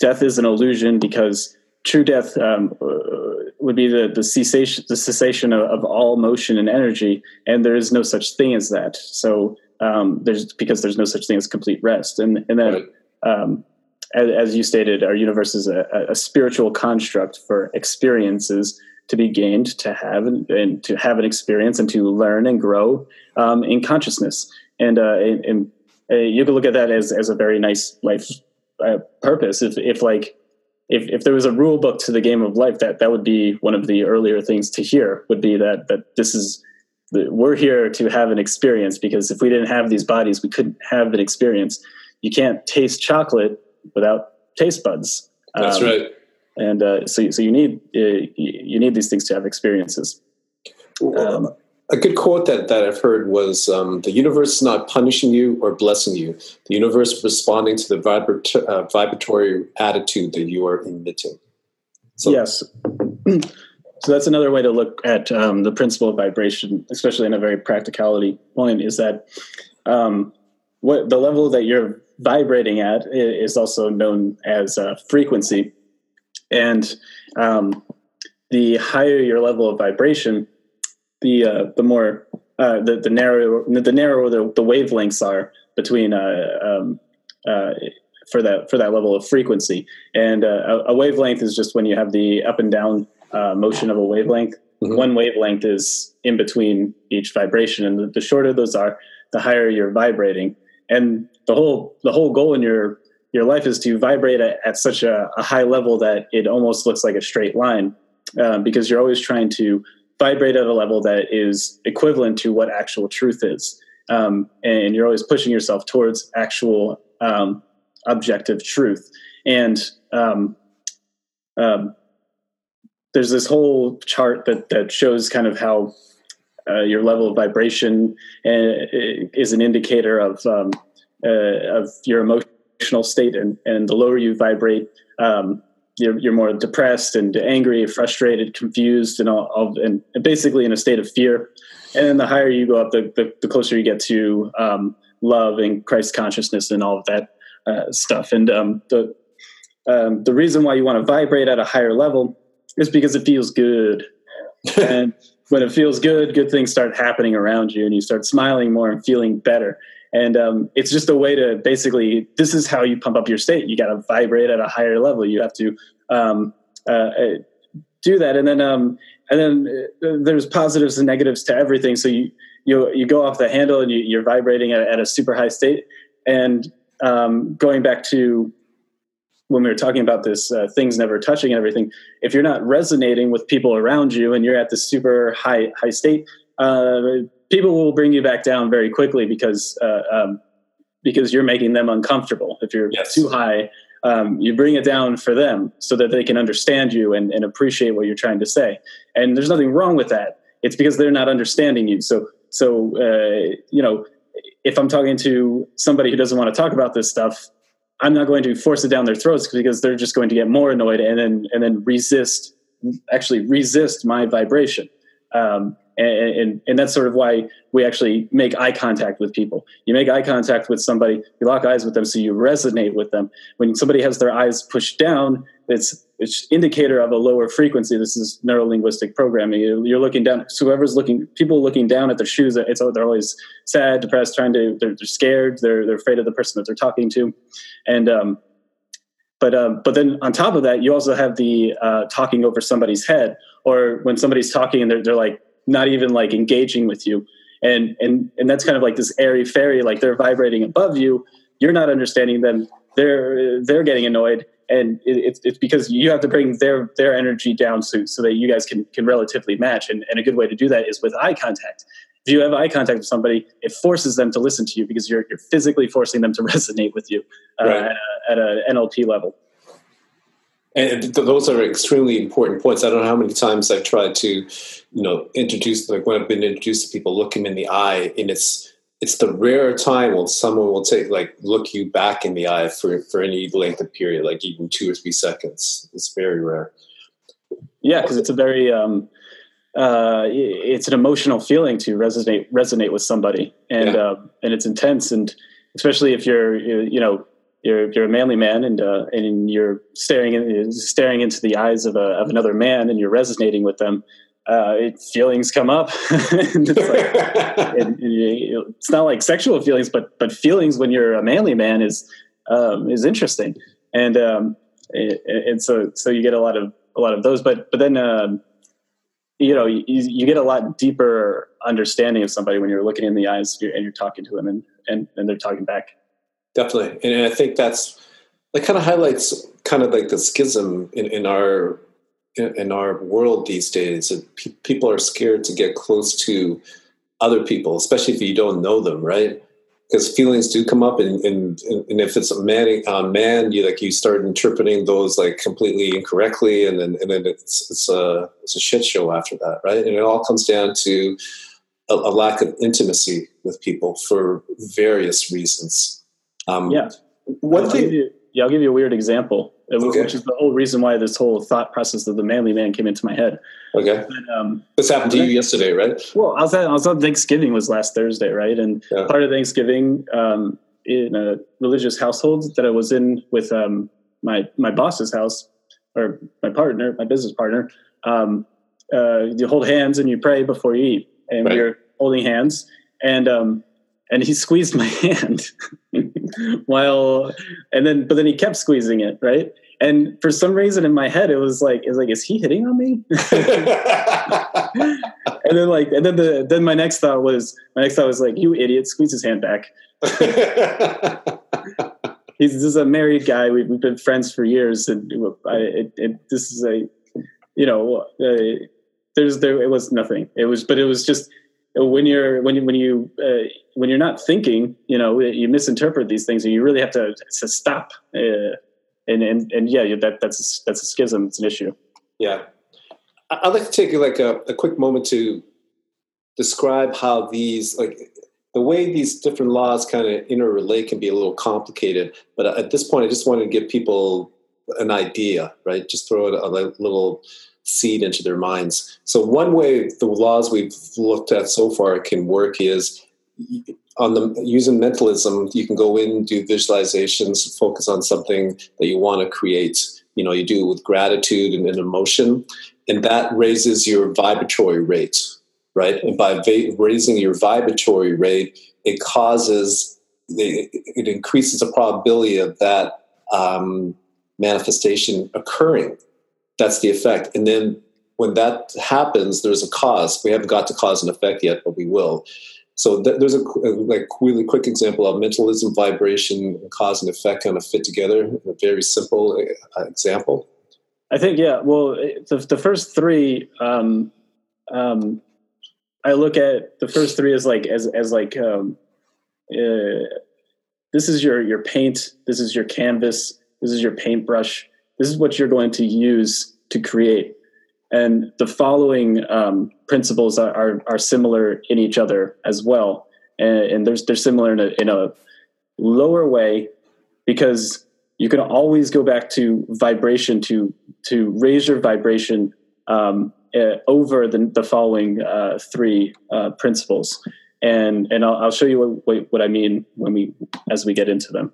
B: death is an illusion because true death um, uh, would be the, the cessation the cessation of, of, all motion and energy, and there is no such thing as that. So um, there's because there's no such thing as complete rest, and and then right. um, as, as you stated, our universe is a, a, spiritual construct for experiences to be gained, to have and, and to have an experience, and to learn and grow um, in consciousness. And, uh, and, and uh, you can look at that as as a very nice life uh, purpose. If if like if if there was a rule book to the game of life, that that would be one of the earlier things to hear. Would be that that this is we're here to have an experience because if we didn't have these bodies, we couldn't have an experience. You can't taste chocolate without taste buds.
A: That's um, right.
B: And uh, so, so you need uh, you need these things to have experiences.
A: Um, a good quote that, that I've heard was um, the universe is not punishing you or blessing you. The universe is responding to the vibrat- uh, vibratory attitude that you are emitting.
B: So, yes. *clears throat* So that's another way to look at um, the principle of vibration, especially in a very practicality point, is that um, what the level that you're vibrating at is also known as uh, frequency, and um, the higher your level of vibration, the uh, the more uh, the the narrower the narrower the, the wavelengths are between uh, um, uh, for that for that level of frequency. And uh, a, a, wavelength is just when you have the up and down uh, motion of a wavelength. Mm-hmm. One wavelength is in between each vibration, and the, the, shorter those are, the higher you're vibrating. And the whole the whole goal in your your life is to vibrate at, at such a, a, high level that it almost looks like a straight line, uh, because you're always trying to vibrate at a level that is equivalent to what actual truth is, um, and you're always pushing yourself towards actual um, objective truth. And um, um there's this whole chart that that shows kind of how uh, your level of vibration uh, is an indicator of um, uh, of your emotional state, and and the lower you vibrate, um, you're, you're more depressed and angry, frustrated, confused, and all, all and basically in a state of fear. And then the higher you go up, the the, the closer you get to um, love and Christ consciousness and all of that uh, stuff. And um, the um, the reason why you want to vibrate at a higher level is because it feels good. *laughs* and when it feels good, good things start happening around you and you start smiling more and feeling better. And um, it's just a way to basically, this is how you pump up your state. You got to vibrate at a higher level. You have to um, uh, uh, do that. And then, um, and then uh, there's positives and negatives to everything. So you, you, you go off the handle and you, are vibrating at, at, a super high state. And um, going back to when we were talking about this uh, things never touching and everything if you're not resonating with people around you and you're at the super high high state uh, people will bring you back down very quickly because uh, um, because you're making them uncomfortable if you're yes. too high um, you bring it down for them so that they can understand you and, and appreciate what you're trying to say and there's nothing wrong with that it's because they're not understanding you so so uh, you know if i'm talking to somebody who doesn't want to talk about this stuff I'm not going to force it down their throats because they're just going to get more annoyed and then and then resist actually resist my vibration. Um, and, and, and that's sort of why we actually make eye contact with people. You make eye contact with somebody, you lock eyes with them, so you resonate with them. When somebody has their eyes pushed down, it's it's indicator of a lower frequency. This is neuro linguistic programming. You're looking down. So whoever's looking, people looking down at their shoes, it's they're always sad, depressed, trying to. They're, they're scared. They're they're afraid of the person that they're talking to, and um, but um, but then on top of that, you also have the uh, talking over somebody's head, or when somebody's talking and they're they're like not even like engaging with you. And and and that's kind of like this airy fairy like they're vibrating above you. You're not understanding them. They're they're getting annoyed. And it, it's, it's because you have to bring their their energy down so, so that you guys can can relatively match. And, and a good way to do that is with eye contact. If you have eye contact with somebody it forces them to listen to you because you're, you're physically forcing them to *laughs* resonate with you uh, right. at, a, at a nlp level
A: and th- those are extremely important points. I don't know how many times I've tried to, you know, introduce like when I've been introduced to people, look them in the eye, and it's it's the rare time when someone will take like look you back in the eye for for any length of period, like even two or three seconds. It's very rare.
B: Yeah, because it's a very um, uh, it's an emotional feeling to resonate resonate with somebody, and yeah. uh, and it's intense, and especially if you're you know you're you're a manly man and uh, and you're staring in, staring into the eyes of a, of another man and you're resonating with them. Uh, it, feelings come up. *laughs* it's, like, *laughs* it, it, it's, not like sexual feelings, but but feelings when you're a manly man is um, is interesting. and um, and, and so so you get a lot of a lot of those. But but then um, you know you, you get a lot deeper understanding of somebody when you're looking in the eyes and you're talking to them and and, and they're talking back.
A: Definitely, and I think that's that kind of highlights kind of like the schism in, in our in, our world these days. Pe- people are scared to get close to other people, especially if you don't know them, right? Because feelings do come up, and, and, and if it's a man, uh, man, you like you start interpreting those like completely incorrectly, and then and then it's it's a it's a shit show after that, right? And it all comes down to a, a lack of intimacy with people for various reasons.
B: Um, yeah. One thing. Yeah, I'll give you a weird example, uh, okay. which is the whole reason why this whole thought process of the manly man came into my head.
A: Okay. But, um, this happened to you yesterday, right?
B: Well, I was at, I was on Thanksgiving was last Thursday, right? And yeah. part of Thanksgiving um, in a religious household that I was in with um, my my boss's house or my partner, my business partner. Um, uh, you hold hands and you pray before you eat, and right. we are holding hands, and um, and he *laughs* squeezed my hand *laughs* while and then but then he kept squeezing it right? And for some reason in my head it was like it was like is he hitting on me? *laughs* And then like and then the then my next thought was my next thought was like you idiot squeeze his hand back. *laughs* He's this is a married guy. We've, we've been friends for years and I, it, it, this is a you know uh, there's there it was nothing. It was but it was just when you're when you when you uh, when you're not thinking, you know, you misinterpret these things, and you really have to, to stop. Uh, and and and yeah, that that's that's a schism. It's an issue.
A: Yeah, I'd like to take like a, a quick moment to describe how these like the way these different laws kind of interrelate can be a little complicated. But at this point, I just wanted to give people an idea, right? Just throw a, a little seed into their minds. So one way the laws we've looked at so far can work is on the using mentalism, you can go in, do visualizations, focus on something that you want to create. You know, you do it with gratitude and, and emotion, and that raises your vibratory rate, right? And by va- raising your vibratory rate, it causes it, it increases the probability of that um, manifestation occurring that's the effect. And then when that happens, there's a cause. We haven't got to cause and effect yet, but we will. So th- there's a, a, like really quick example of mentalism, vibration, and cause and effect kind of fit together. A very simple uh, example.
B: I think yeah. Well, the, the first three, um, um, I look at the first three as like as as like um, uh, this is your your paint, this is your canvas, this is your paintbrush, this is what you're going to use to create. And the following um, principles are, are, are, similar in each other as well. And, and there's, they're similar in a, in a lower way because you can always go back to vibration to, to raise your vibration um, uh, over the, the following uh, three uh, principles. And, and I'll, I'll show you what, what I mean when we, as we get into them.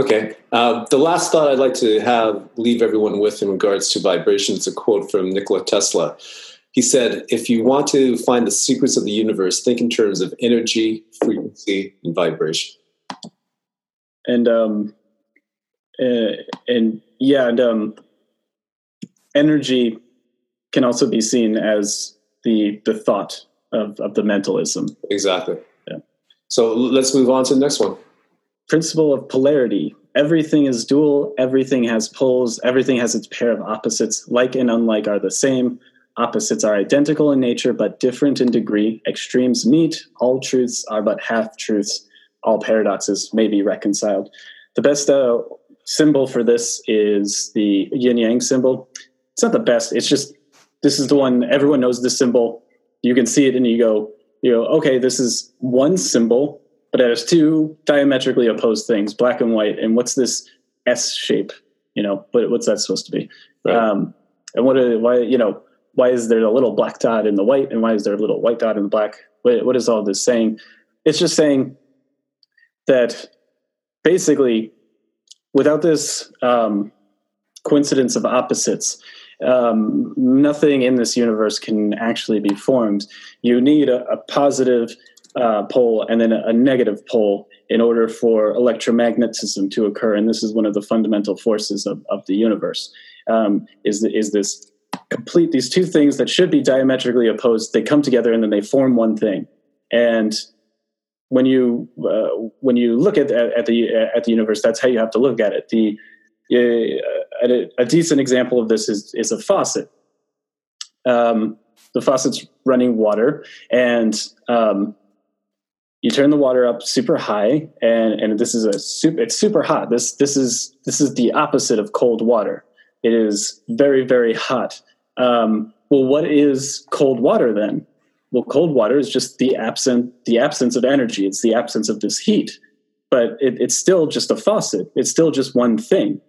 A: Okay. Uh, the last thought I'd like to have leave everyone with in regards to vibration is a quote from Nikola Tesla. He said, "If you want to find the secrets of the universe, think in terms of energy, frequency, and vibration."
B: And um, uh, and yeah, and um, energy can also be seen as the the thought of of the mentalism.
A: Exactly. Yeah. So let's move on to the next one
B: principle of polarity. Everything is dual, everything has poles, everything has its pair of opposites. Like and unlike are the same. Opposites are identical in nature but different in degree. Extremes meet. All truths are but half truths. All paradoxes may be reconciled. The best uh, symbol for this is the yin yang symbol. It's not the best, it's just this is the one everyone knows this symbol. You can see it and you go, you know, okay, this is one symbol but has two diametrically opposed things, black and white. And what's this S shape? You know, but what's that supposed to be? Right. Um, and what? Are, why? You know, why is there a little black dot in the white, and why is there a little white dot in the black? What, what is all this saying? It's just saying that basically, without this um, coincidence of opposites, um, nothing in this universe can actually be formed. You need a, a positive uh, pole and then a, negative pole in order for electromagnetism to occur, and this is one of the fundamental forces of, of the universe, um, is, is this complete, these two things that should be diametrically opposed, they come together and then they form one thing. And when you uh, when you look at, at the at the universe, that's how you have to look at it. The uh, a, a, decent example of this is is a faucet. Um, the faucet's running water, and um, you turn the water up super high and and this is a super it's super hot. This this is this is the opposite of cold water. It is very very hot. Um, well what is cold water then? Well cold water is just the absent the absence of energy. It's the absence of this heat. But it, it's still just a faucet. It's still just one thing.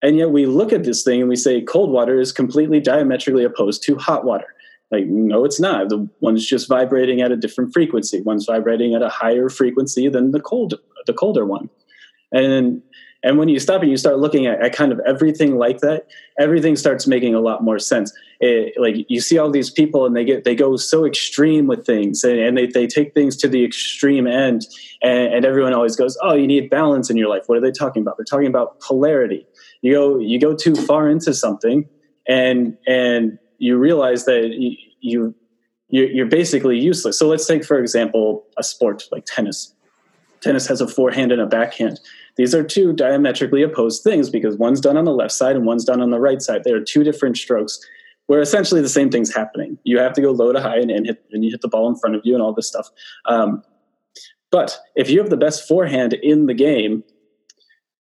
B: And yet we look at this thing and we say cold water is completely diametrically opposed to hot water like, no, it's not. The one's just vibrating at a different frequency. One's vibrating at a higher frequency than the cold, the colder one. And and when you stop and you start looking at, at kind of everything like that, everything starts making a lot more sense. It, like you see all these people and they get they go so extreme with things and, and they, they take things to the extreme end and, and everyone always goes, Oh, you need balance in your life. What are they talking about? They're talking about polarity. You go you go too far into something and and you realize that you, you you're basically useless. So let's take, for example, a sport like tennis. Tennis has a forehand and a backhand. These are two diametrically opposed things because one's done on the left side and one's done on the right side. They are two different strokes where essentially the same thing's happening. You have to go low to high and, and hit, and you hit the ball in front of you and all this stuff. Um, but if you have the best forehand in the game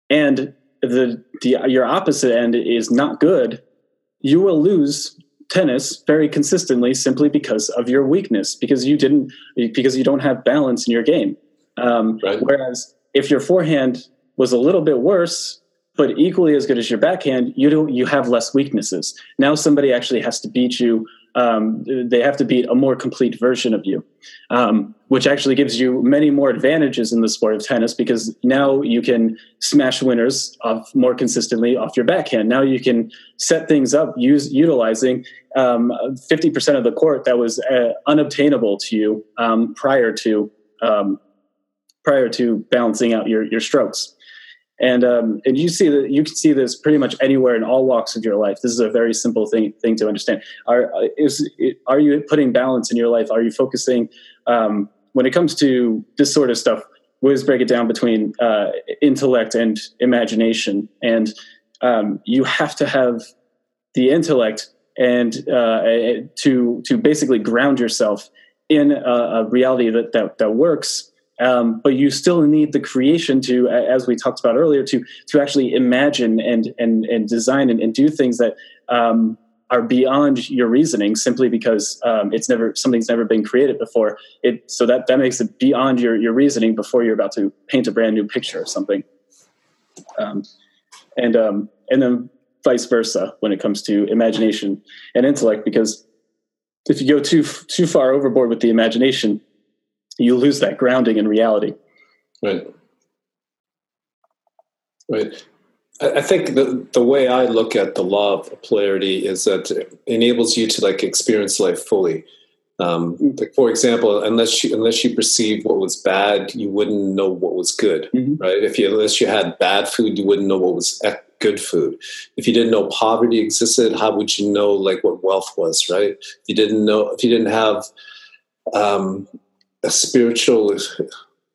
B: and the, the your opposite end is not good, you will lose tennis very consistently simply because of your weakness because you didn't because you don't have balance in your game um, right. whereas if your forehand was a little bit worse but equally as good as your backhand you don't you have less weaknesses now somebody actually has to beat you um, they have to beat a more complete version of you, um, which actually gives you many more advantages in the sport of tennis because now you can smash winners off more consistently off your backhand. Now you can set things up use, utilizing um, 50% of the court that was uh, unobtainable to you um, prior to um, prior to balancing out your, your strokes and um, and you see that you can see this pretty much anywhere in all walks of your life. This is a very simple thing thing to understand. Are is are you putting balance in your life? Are you focusing um, when it comes to this sort of stuff? We always break it down between uh, intellect and imagination, and um, you have to have the intellect and uh, to to basically ground yourself in a, a reality that, that that works um, but you still need the creation to, as we talked about earlier, to to actually imagine and and and design and, and do things that um, are beyond your reasoning simply because um, it's never something's never been created before. It so that that makes it beyond your your reasoning before you're about to paint a brand new picture or something. Um, and um, and then vice versa when it comes to imagination and intellect, because if you go too too far overboard with the imagination, you lose that grounding in reality.
A: Right. Right. I think the the way I look at the law of polarity is that it enables you to like experience life fully. Um, like for example, unless you unless you perceive what was bad, you wouldn't know what was good, mm-hmm. right? If you unless you had bad food, you wouldn't know what was good food. If you didn't know poverty existed, how would you know like what wealth was, right? If you didn't know, if you didn't have um, a spiritual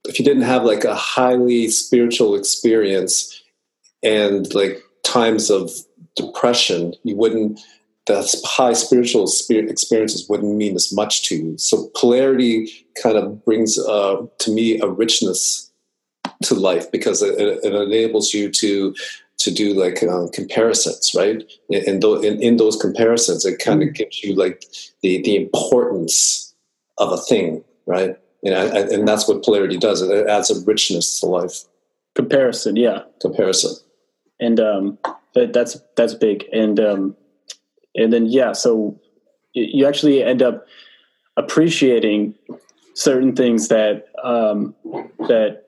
A: if you didn't have like a highly spiritual experience and like times of depression you wouldn't the high spiritual experiences wouldn't mean as much to you so polarity kind of brings uh, to me a richness to life because it, it enables you to to do like uh, comparisons, right? And in, in, those comparisons, it kind of mm-hmm. gives you like the the importance of a thing right? And, I, and that's what polarity does. It adds a richness to life.
B: Comparison, yeah.
A: Comparison.
B: And um, that, that's that's big. And um, and then yeah, so you actually end up appreciating certain things that um, that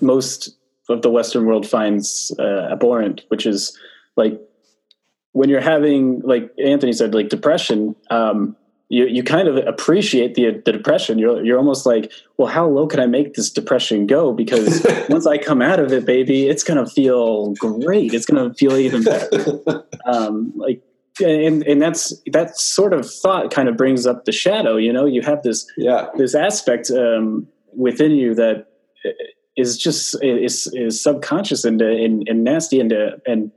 B: most of the Western world finds uh, abhorrent, which is like when you're having, like Anthony said, like depression. Um, you, you kind of appreciate the the depression. You're you're almost like, well, how low can I make this depression go? Because *laughs* once I come out of it, baby, it's gonna feel great. It's gonna feel even better. *laughs* um, like, and and that's that sort of thought kind of brings up the shadow. You know, you have this
A: yeah
B: this aspect um, within you that is just is is subconscious and and, and nasty and and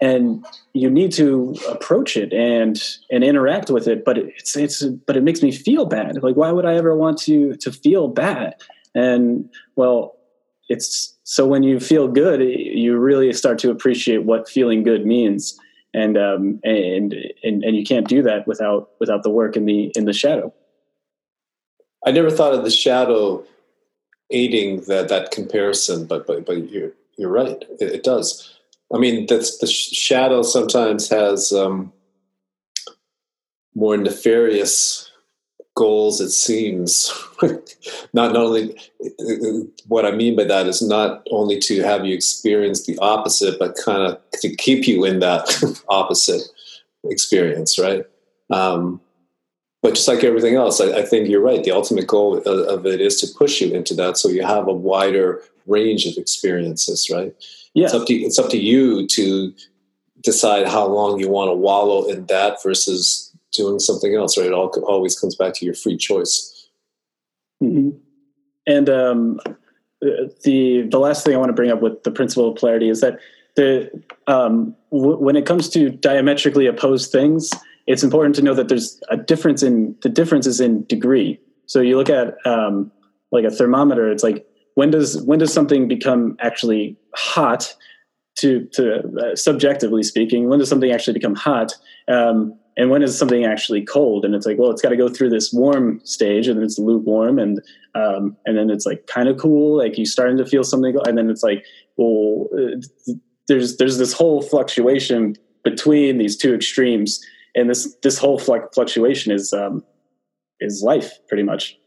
B: and you need to approach it and and interact with it but it's it's but it makes me feel bad. Like why would i ever want to to feel bad? And well it's so when you feel good you really start to appreciate what feeling good means. And um and and, and you can't do that without without the work in the in the shadow.
A: I never thought of the shadow aiding that that comparison but but but you're you're right. It, it does I mean, that's the shadow sometimes has um, more nefarious goals. It seems *laughs* not not only what I mean by that is not only to have you experience the opposite, but kind of to keep you in that *laughs* opposite experience, right? Um, but just like everything else, I, I, think you're right. The ultimate goal of, of it is to push you into that, so you have a wider range of experiences, right?
B: Yeah.
A: it's up to it's up to you to decide how long you want to wallow in that versus doing something else right it all always comes back to your free choice
B: mm-hmm. and um, the the last thing i want to bring up with the principle of polarity is that the um, w- when it comes to diametrically opposed things it's important to know that there's a difference in the difference is in degree so you look at um, like a thermometer it's like when does when does something become actually hot to to uh, subjectively speaking when does something actually become hot um, and when is something actually cold? And it's like well it's got to go through this warm stage and then it's lukewarm and um, and then it's like kind of cool like you starting to feel something and then it's like well uh, there's there's this whole fluctuation between these two extremes and this this whole fluctuation is um, is life pretty much.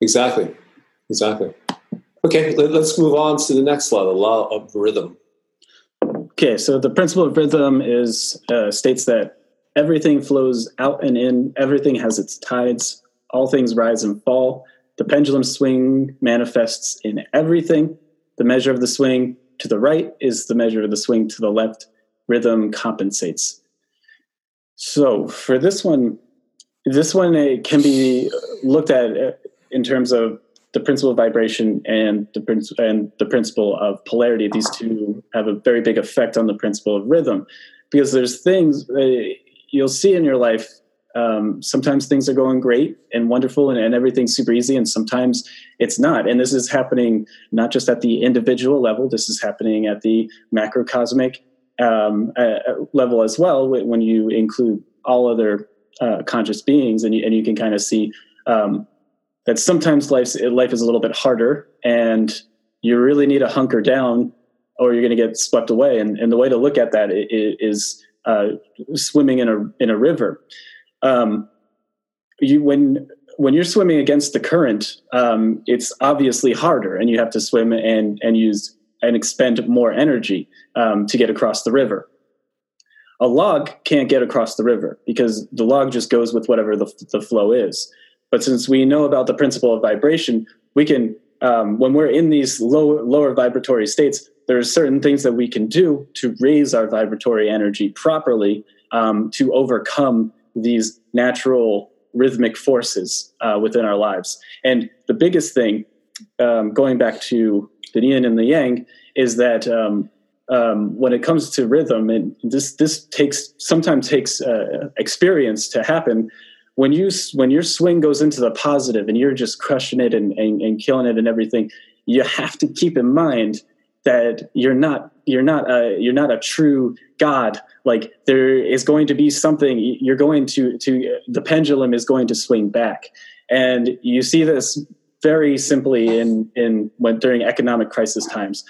A: Exactly. Exactly Okay, let, us move on to the next law, the law of rhythm.
B: Okay, so the principle of rhythm is uh, states that everything flows out and in, everything has its tides, all things rise and fall. The pendulum swing manifests in everything. The measure of the swing to the right is the measure of the swing to the left. Rhythm compensates. So for this one, this one it can be looked at uh, in terms of the principle of vibration and the princ- and the principle of polarity these two have a very big effect on the principle of rhythm. Because there's things uh, you'll see in your life um, sometimes things are going great and wonderful and, and, everything's super easy and sometimes it's not. And this is happening not just at the individual level this is happening at the macrocosmic um, uh, level as well when you include all other uh, conscious beings and you, and you can kind of see um, that sometimes life's, life is a little bit harder and you really need to hunker down or you're going to get swept away. And, and the way to look at that is uh, swimming in a, in a river. Um, you, when, when you're swimming against the current, um, it's obviously harder and you have to swim and, and use and expend more energy um, to get across the river. A log can't get across the river because the log just goes with whatever the, the flow is. But since we know about the principle of vibration, we can, um, when we're in these lower, lower vibratory states, there are certain things that we can do to raise our vibratory energy properly um, to overcome these natural rhythmic forces uh, within our lives. And the biggest thing, um, going back to the yin and the yang, is that um, um, when it comes to rhythm, and this this takes sometimes takes uh, experience to happen when you when your swing goes into the positive and you're just crushing it and, and, and killing it and everything you have to keep in mind that you're not you're not a you're not a true god. Like there is going to be something you're going to to the pendulum is going to swing back. And you see this very simply in in when during economic crisis times.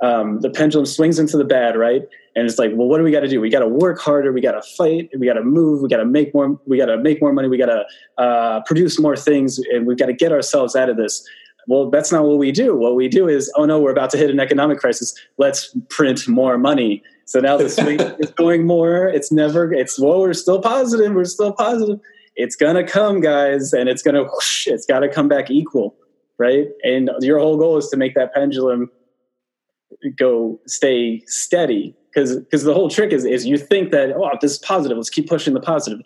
B: Um, the pendulum swings into the bad right and it's like well what do we got to do we got to work harder we got to fight we got to move we got to make more we got to make more money we got to uh, produce more things and we've got to get ourselves out of this well that's not what we do what we do is oh no we're about to hit an economic crisis let's print more money So now the swing *laughs* is going more. It's never. It's well, we're still positive. We're still positive. It's gonna come, guys, and it's gonna. Whoosh, it's got to come back equal, right? And your whole goal is to make that pendulum go stay steady because because the whole trick is is you think that oh this is positive. Let's keep pushing the positive.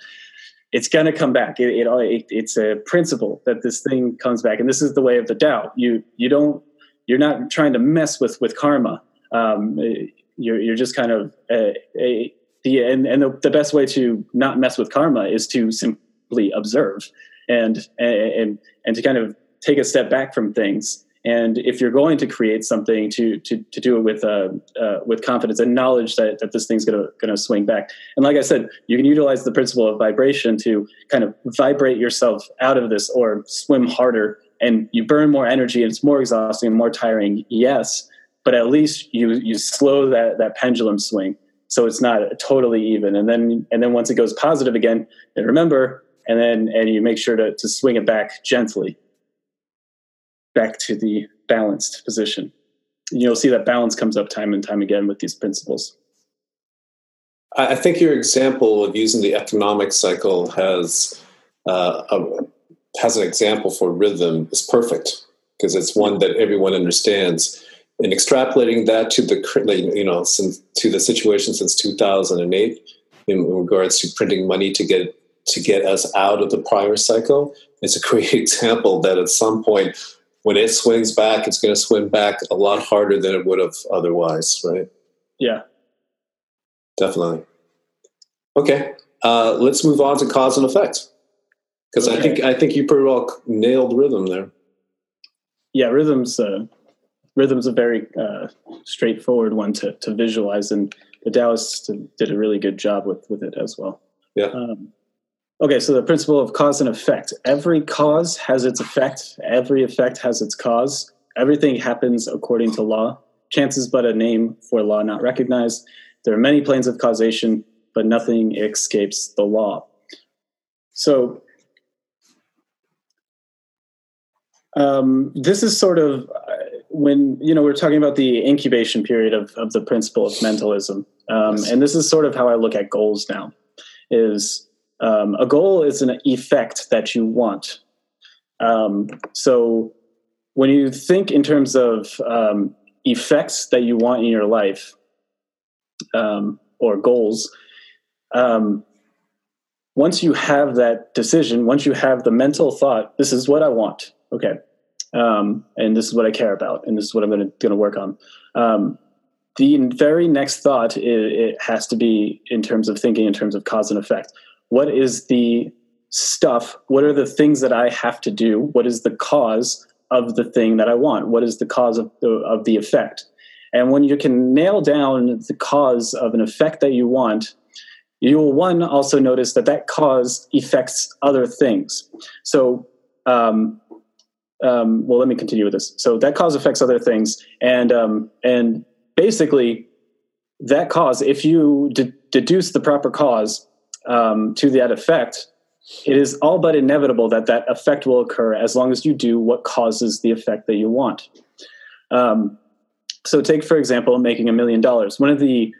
B: It's going to come back. It, it, it, it's a principle that this thing comes back, and this is the way of the Tao. You you don't you're not trying to mess with with karma. Um, you're you're just kind of a, a the and and the, the best way to not mess with karma is to simply observe and and and to kind of take a step back from things and if you're going to create something to to, to do it with uh, uh, with confidence and knowledge that, that this thing's gonna gonna swing back. And like i said you can utilize the principle of vibration to kind of vibrate yourself out of this or swim harder. And you burn more energy and it's more exhausting and more tiring yes but at least you you slow that that pendulum swing. So it's not totally even. And then and then once it goes positive again then remember and then and you make sure to, to swing it back gently back to the balanced position. You'll see that balance comes up time and time again with these principles.
A: I think your example of using the economic cycle has uh, a, has an example for rhythm is perfect because it's one that everyone understands. And extrapolating that to the you know since, to the situation since 2008 in regards to printing money to get to get us out of the prior cycle it's a great *laughs* example that at some point when it swings back it's going to swing back a lot harder than it would have otherwise right
B: yeah
A: definitely okay uh, let's move on to cause and effect because okay. i think i think you pretty well nailed rhythm there
B: yeah rhythm's uh, rhythm's a very uh, straightforward one to, to visualize, and the Taoists did a really good job with with it as well.
A: Yeah. Um,
B: okay, so the principle of cause and effect. Every cause has its effect. Every effect has its cause. Everything happens according to law. Chance is but a name for law not recognized. There are many planes of causation, but nothing escapes the law. So um, this is sort of when you know we're talking about the incubation period of, of the principle of mentalism um, and this is sort of how i look at goals now is um, a goal is an effect that you want um, so when you think in terms of um, effects that you want in your life um, or goals um, once you have that decision once you have the mental thought this is what i want okay um, and this is what I care about, and this is what I'm going to work on. The very next thought it has to be in terms of thinking in terms of cause and effect. What is the stuff? What are the things that I have to do? What is the cause of the thing that I want? What is the cause of the, of the effect? And when you can nail down the cause of an effect that you want, you will one also notice that that cause affects other things. So um, um, well, let me continue with this. So that cause affects other things, and um, and basically that cause, if you de- deduce the proper cause um, to that effect, it is all but inevitable that that effect will occur as long as you do what causes the effect that you want. Um, so, take for example, making a million dollars. One of the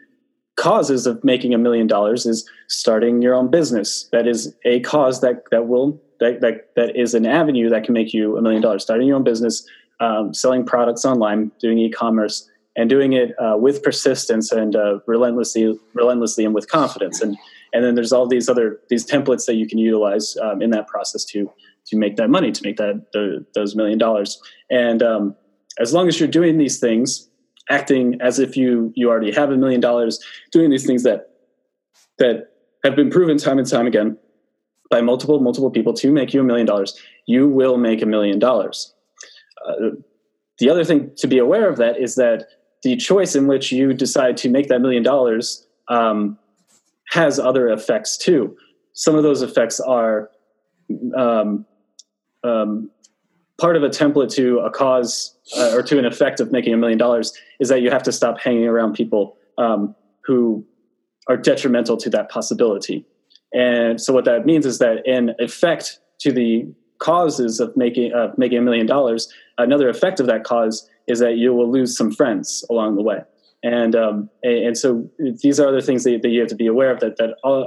B: causes of making a million dollars is starting your own business. That is a cause that that will that, that, that is an avenue that can make you a million dollars. Starting your own business, um, selling products online, doing e-commerce, and doing it uh, with persistence and uh, relentlessly, relentlessly, and with confidence. And and then there's all these other these templates that you can utilize um, in that process to to make that money, to make that the, those million dollars. And um, as long as you're doing these things, acting as if you you already have a million dollars, doing these things that that have been proven time and time again by multiple multiple people to make you a million dollars you will make a million dollars uh, the other thing to be aware of that is that the choice in which you decide to make that million dollars um, has other effects too some of those effects are um, um, part of a template to a cause uh, or to an effect of making a million dollars is that you have to stop hanging around people um, who are detrimental to that possibility and so what that means is that in effect to the causes of making of making a million dollars, another effect of that cause is that you will lose some friends along the way. And um, and so these are the things that, that you have to be aware of that that uh,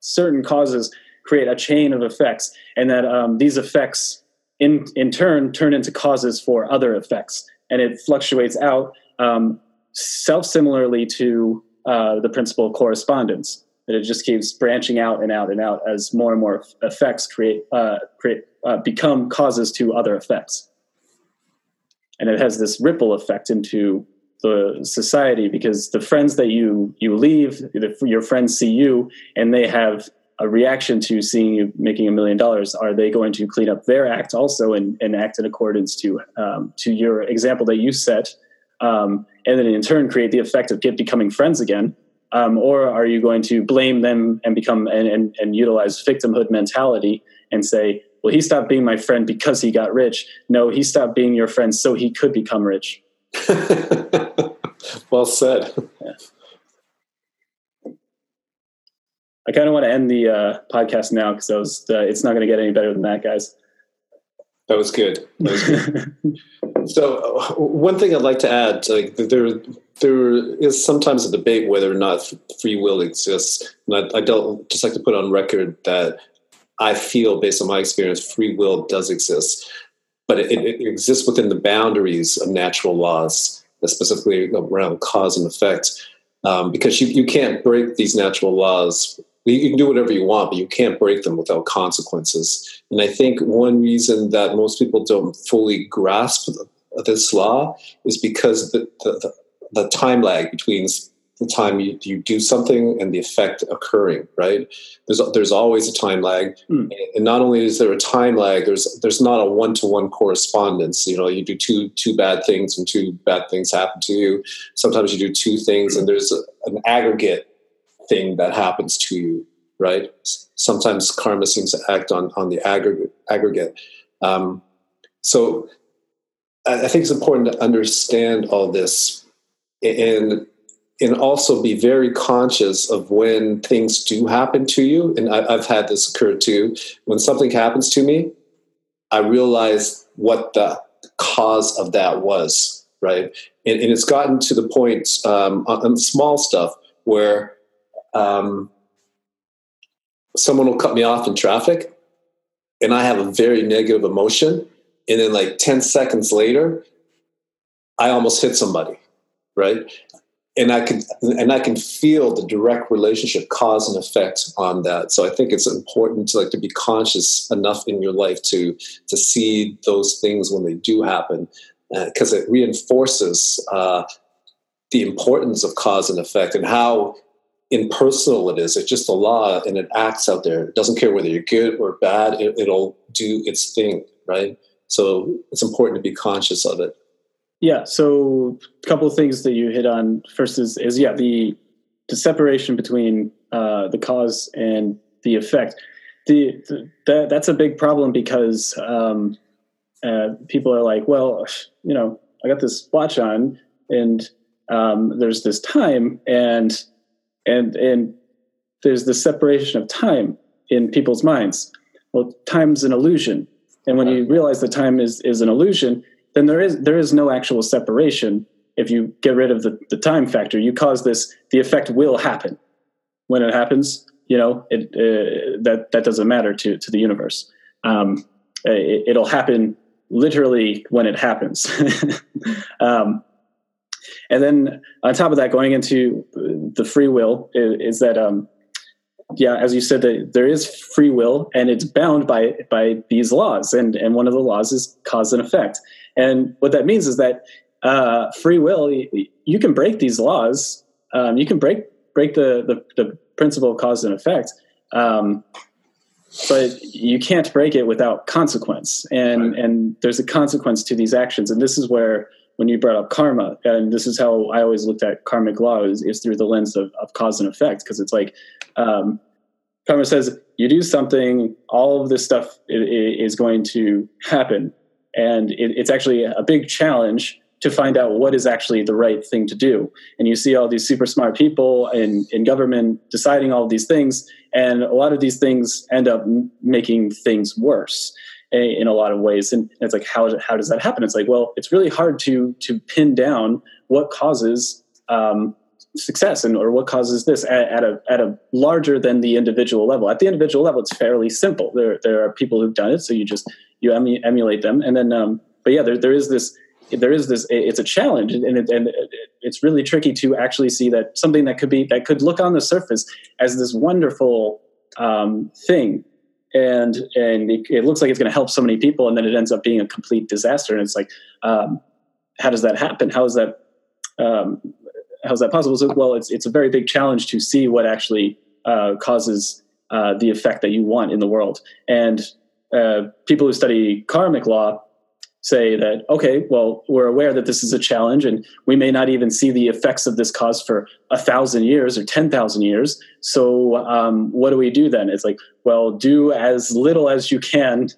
B: certain causes create a chain of effects, and that um, these effects in in turn turn into causes for other effects, and it fluctuates out um, self similarly to uh, the principle of correspondence. That it just keeps branching out and out and out as more and more effects create uh, create uh, become causes to other effects, and it has this ripple effect into the society because the friends that you you leave, your friends see you, and they have a reaction to seeing you making a million dollars. Are they going to clean up their act also and, and act in accordance to um, to your example that you set, um, and then in turn create the effect of get becoming friends again? Um, or are you going to blame them and become and, and, and utilize victimhood mentality and say, well, he stopped being my friend because he got rich. No, he stopped being your friend so he could become rich. *laughs*
A: well said.
B: Yeah. I kind of want to end the uh, podcast now because uh, it's not going to get any better than that, guys.
A: That was good. That was good. *laughs* so, uh, one thing I'd like to add, like there, there is sometimes a debate whether or not free will exists, and I, I don't just like to put on record that I feel, based on my experience, free will does exist, but it, it exists within the boundaries of natural laws specifically around cause and effect, um, because you, you can't break these natural laws. You can do whatever you want, but you can't break them without consequences. And I think one reason that most people don't fully grasp this law is because the, the, the time lag between the time you, you do something and the effect occurring right? There's there's always a time lag. Mm. and not only is there a time lag there's there's not a one-to-one correspondence. You know you do two two bad things and two bad things happen to you. Sometimes you do two things and there's a, an aggregate thing that happens to you right? Sometimes karma seems to act on on the aggregate aggregate. Um, so I, I think it's important to understand all this. And and also be very conscious of when things do happen to you. And I, have had this occur too. When something happens to me, I realize what the cause of that was, right? And, and it's gotten to the point um, on, on, small stuff where um, someone will cut me off in traffic, and I have a very negative emotion. And then, like 10 seconds later, I almost hit somebody, right? And I can and I can feel the direct relationship, cause and effect on that. So I think it's important to like to be conscious enough in your life to to see those things when they do happen, because uh, it reinforces uh, the importance of cause and effect and how impersonal it is. It's just a law and it acts out there. It doesn't care whether you're good or bad. It, it'll do its thing, right? So it's important to be conscious of it.
B: Yeah. So a couple of things that you hit on. First is is yeah the the separation between uh, the cause and the effect. The, the that that's a big problem because um, uh, people are like, well, you know, I got this watch on, and um, there's this time, and and and there's the separation of time in people's minds. Well, time's an illusion, and when you realize that time is is an illusion, then there is there is no actual separation. If you get rid of the, the time factor you cause this the effect will happen. When it happens you know it uh, that that doesn't matter to to the universe. Um, it, will happen literally when it happens. *laughs* Um, and then on top of that going into the free will is, is that um, yeah, as you said, that there is free will and it's bound by by these laws, and and one of the laws is cause and effect. And what that means is that uh, free will, you, you, can break these laws. Um, you can break break the, the, the principle of cause and effect, um, but you can't break it without consequence. And right. and there's a consequence to these actions. And this is where when you brought up karma, and this is how I always looked at karmic law is, is through the lens of, of cause and effect, because it's like um, karma says you do something, all of this stuff is going to happen and it, it's actually a big challenge to find out what is actually the right thing to do. And you see all these super smart people in, in government deciding all these things, and a lot of these things end up making things worse in a lot of ways. And it's like, how, how does that happen? It's like, well, it's really hard to to pin down what causes um, success and or what causes this at, at, a at a larger than the individual level. At the individual level it's fairly simple. There there are people who've done it so you just you emu- emulate them. And then um, but yeah there, there is this there is this it's a challenge and, it, and it's really tricky to actually see that something that could be that could look on the surface as this wonderful um, thing. And and it, it looks like it's going to help so many people and then it ends up being a complete disaster. And it's like um, how does that happen? How is that um, how's that possible? So, well it's it's a very big challenge to see what actually uh, causes uh, the effect that you want in the world. And uh, people who study karmic law say that okay well we're aware that this is a challenge and we may not even see the effects of this cause for a thousand years or ten thousand years. So um, what do we do then? It's like well do as little as you can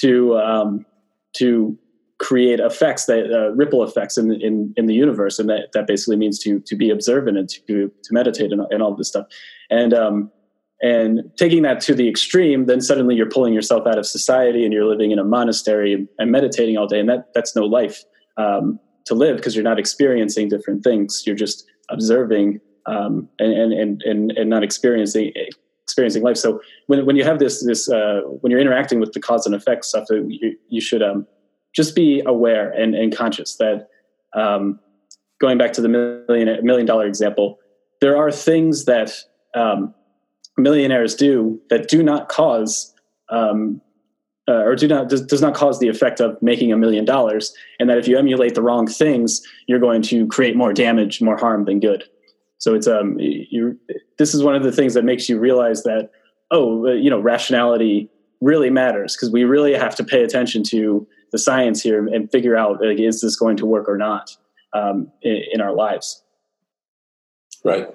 B: to um, to create effects that uh, ripple effects in, in in the universe and that that basically means to to be observant and to to meditate and, and all this stuff and um, and taking that to the extreme, then suddenly you're pulling yourself out of society and you're living in a monastery and meditating all day. And that, that's no life um, to live because you're not experiencing different things. You're just observing um, and, and, and, and not experiencing experiencing life. So when, when you have this, this uh, when you're interacting with the cause and effect stuff, you, you should um, just be aware and, and conscious that um, going back to the million, million dollar example, there are things that um, millionaires do that do not cause um, uh, or do not does, does not cause the effect of making a million dollars and that if you emulate the wrong things you're going to create more damage more harm than good. So it's um you this is one of the things that makes you realize that oh uh, you know rationality really matters because we really have to pay attention to the science here and figure out like, is this going to work or not um, in, in our lives
A: right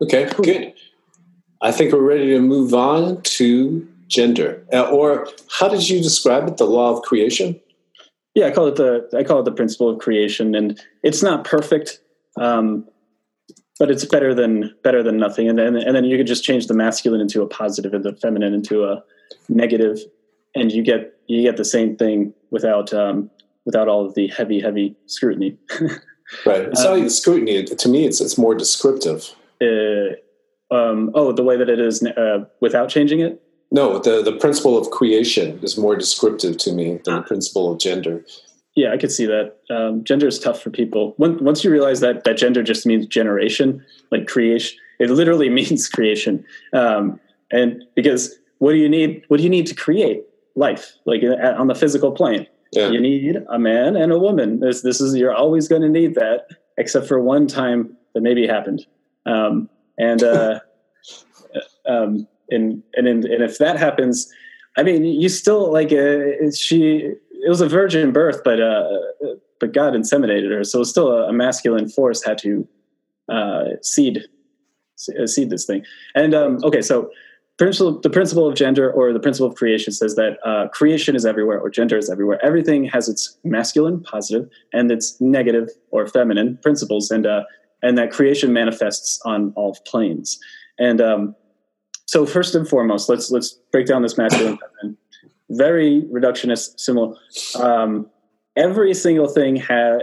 A: Okay, good. I think we're ready to move on to gender. Uh, or how did you describe it? The law of creation?
B: Yeah, I call it the I call it the principle of creation, and it's not perfect, um, but it's better than better than nothing. And then and then you could just change the masculine into a positive and the feminine into a negative, and you get you get the same thing without um, without all of the heavy heavy scrutiny. *laughs*
A: right. It's not even scrutiny. To me, it's it's more descriptive
B: uh, um, oh, the way that it is uh, without changing it?
A: No, the, the principle of creation is more descriptive to me than the principle of gender.
B: Yeah, I could see that. Um, gender is tough for people. When, once you realize that that gender just means generation, like creation, it literally *laughs* means creation. Um, and because what do you need? What do you need to create life? Like uh, on the physical plane, yeah. you need a man and a woman. This this is you're always going to need that, except for one time that maybe happened. Um, and, uh, *laughs* um, and, and, and, if that happens, I mean, you still like, uh, she, it was a virgin birth, but, uh, but God inseminated her. So still a, a, masculine force had to, uh, seed, uh, seed this thing. And, um, okay. So, principle, the principle of gender or the principle of creation says that uh, creation is everywhere or gender is everywhere. Everything has its masculine, positive, and its negative or feminine principles. And uh, and that creation manifests on all planes. And um, so, first and foremost, let's let's break down this masculine feminine. Very reductionist, similar. Um, every single thing, ha-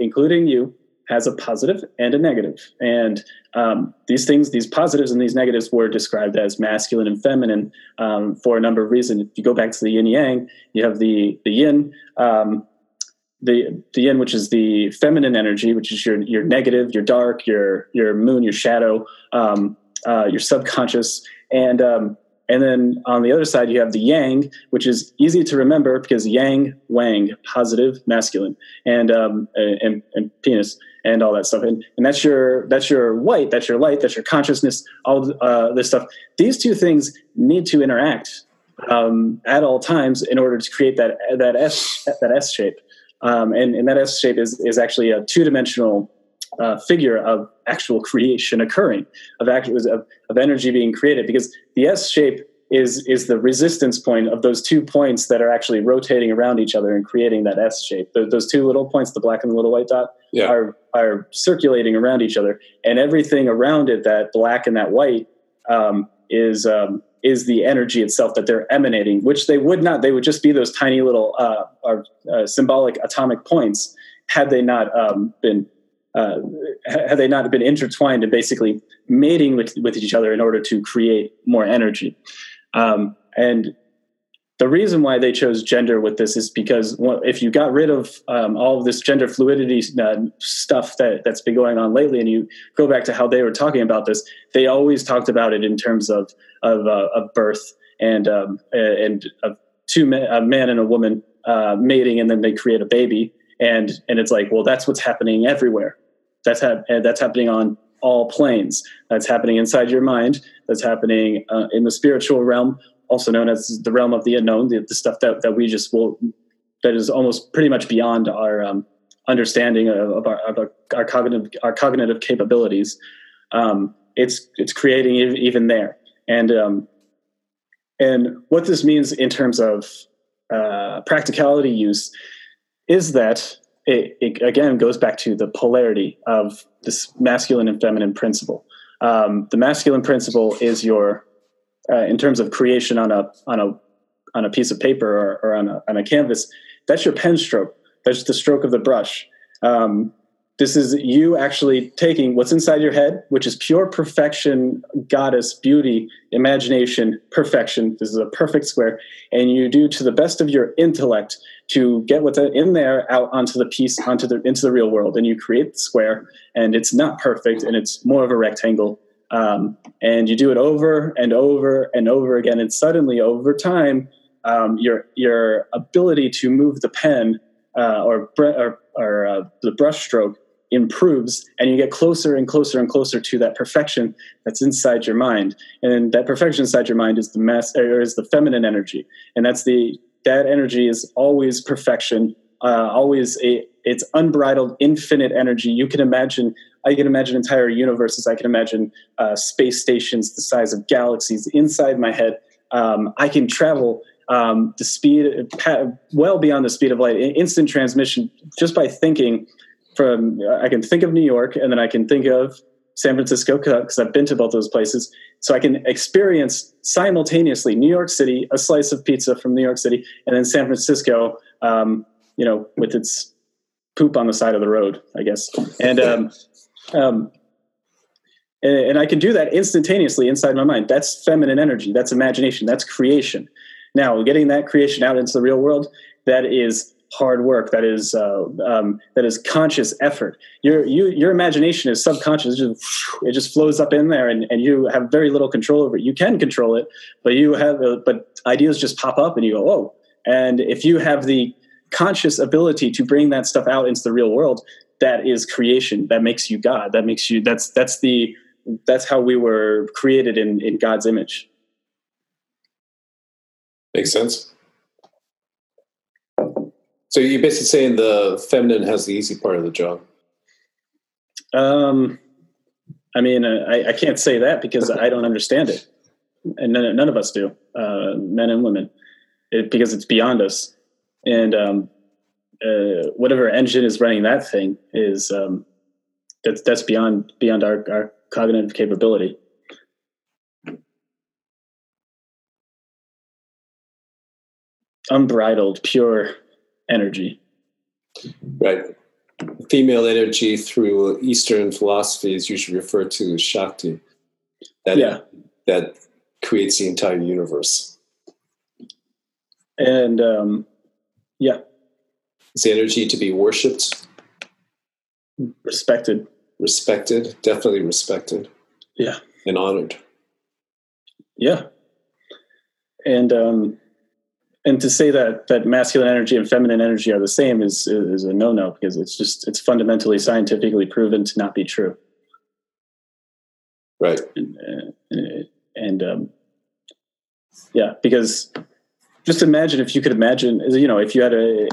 B: including you, has a positive and a negative. And um, these things, these positives and these negatives, were described as masculine and feminine um, for a number of reasons. If you go back to the yin yang, you have the the yin. Um, the the yin, which is the feminine energy, which is your your negative, your dark, your your moon, your shadow, um, uh, your subconscious, and um, and then on the other side you have the yang, which is easy to remember because yang, wang, positive, masculine, and um, and, and penis and all that stuff, and and that's your that's your white, that's your light, that's your consciousness, all uh, this stuff. These two things need to interact um, at all times in order to create that that S that S shape. Um, and, and that S shape is, is actually a two dimensional uh, figure of actual creation occurring, of, act, of, of energy being created, because the S shape is, is the resistance point of those two points that are actually rotating around each other and creating that S shape. Those two little points, the black and the little white dot, yeah. are, are circulating around each other. And everything around it, that black and that white, um, is um, is the energy itself that they're emanating, which they would not. They would just be those tiny little uh, uh, symbolic atomic points had they not um, been uh, had they not been intertwined and basically mating with, with each other in order to create more energy. Um, and the reason why they chose gender with this is because if you got rid of um, all of this gender fluidity uh, stuff that, that's been going on lately and you go back to how they were talking about this they always talked about it in terms of of, uh, of birth and um, and of two men, a man and a woman uh, mating and then they create a baby and and it's like well that's what's happening everywhere that's ha- that's happening on all planes that's happening inside your mind that's happening uh, in the spiritual realm also known as the realm of the unknown, the, the stuff that, that we just will, that is almost pretty much beyond our um, understanding of, of, our, of our, our, cognitive, our cognitive capabilities. Um, it's, it's creating even there. And, um, and what this means in terms of uh, practicality use is that it, it, again goes back to the polarity of this masculine and feminine principle. Um, the masculine principle is your uh, in terms of creation on a on a on a piece of paper or, or on, a, on a canvas, that's your pen stroke. That's the stroke of the brush. Um, this is you actually taking what's inside your head, which is pure perfection, goddess, beauty, imagination, perfection. This is a perfect square. And you do to the best of your intellect to get what's in there out onto the piece, onto the into the real world. And you create the square, and it's not perfect, and it's more of a rectangle. Um, and you do it over and over and over again, and suddenly over time, um, your your ability to move the pen uh, or, or, or uh, the brush stroke improves, and you get closer and closer and closer to that perfection that's inside your mind. And that perfection inside your mind is the mass, or is the feminine energy, and that's the that energy is always perfection, uh, always a it's unbridled, infinite energy. You can imagine I can imagine entire universes. I can imagine uh, space stations the size of galaxies inside my head. Um, I can travel um, the speed well beyond the speed of light, instant transmission, just by thinking. From I can think of New York, and then I can think of San Francisco because I've been to both those places. So I can experience simultaneously New York City, a slice of pizza from New York City, and then San Francisco, um, you know, with its poop on the side of the road, I guess. And um, um, and, and I can do that instantaneously inside my mind. That's feminine energy. That's imagination. That's creation. Now, getting that creation out into the real world, that is hard work. That is uh, um, that is conscious effort. Your you, your imagination is subconscious. It just, it just flows up in there, and, and you have very little control over it. You can control it, but you have uh, but ideas just pop up, and you go, oh. And if you have the conscious ability to bring that stuff out into the real world, that is creation that makes you god that makes you that's that's the that's how we were created in in god's image
A: makes sense so you're basically saying the feminine has the easy part of the job?
B: Um i mean i, I can't say that because i don't understand it. And none, none of us do uh, men and women. It, because it's beyond us. And um, uh, whatever engine is running that thing is um, that's that's beyond beyond our, our cognitive capability. Unbridled, pure energy.
A: Right. Female energy through Eastern philosophy is usually referred to as Shakti. That, yeah. that creates the entire universe.
B: And um, yeah,
A: is energy to be worshipped?
B: Respected.
A: Respected, definitely respected.
B: Yeah.
A: And honored.
B: Yeah. And um and to say that that masculine energy and feminine energy are the same is is a no no because it's just it's fundamentally scientifically proven to not be true.
A: Right.
B: And, and, and um, yeah, because just imagine if you could imagine, you know, if you had a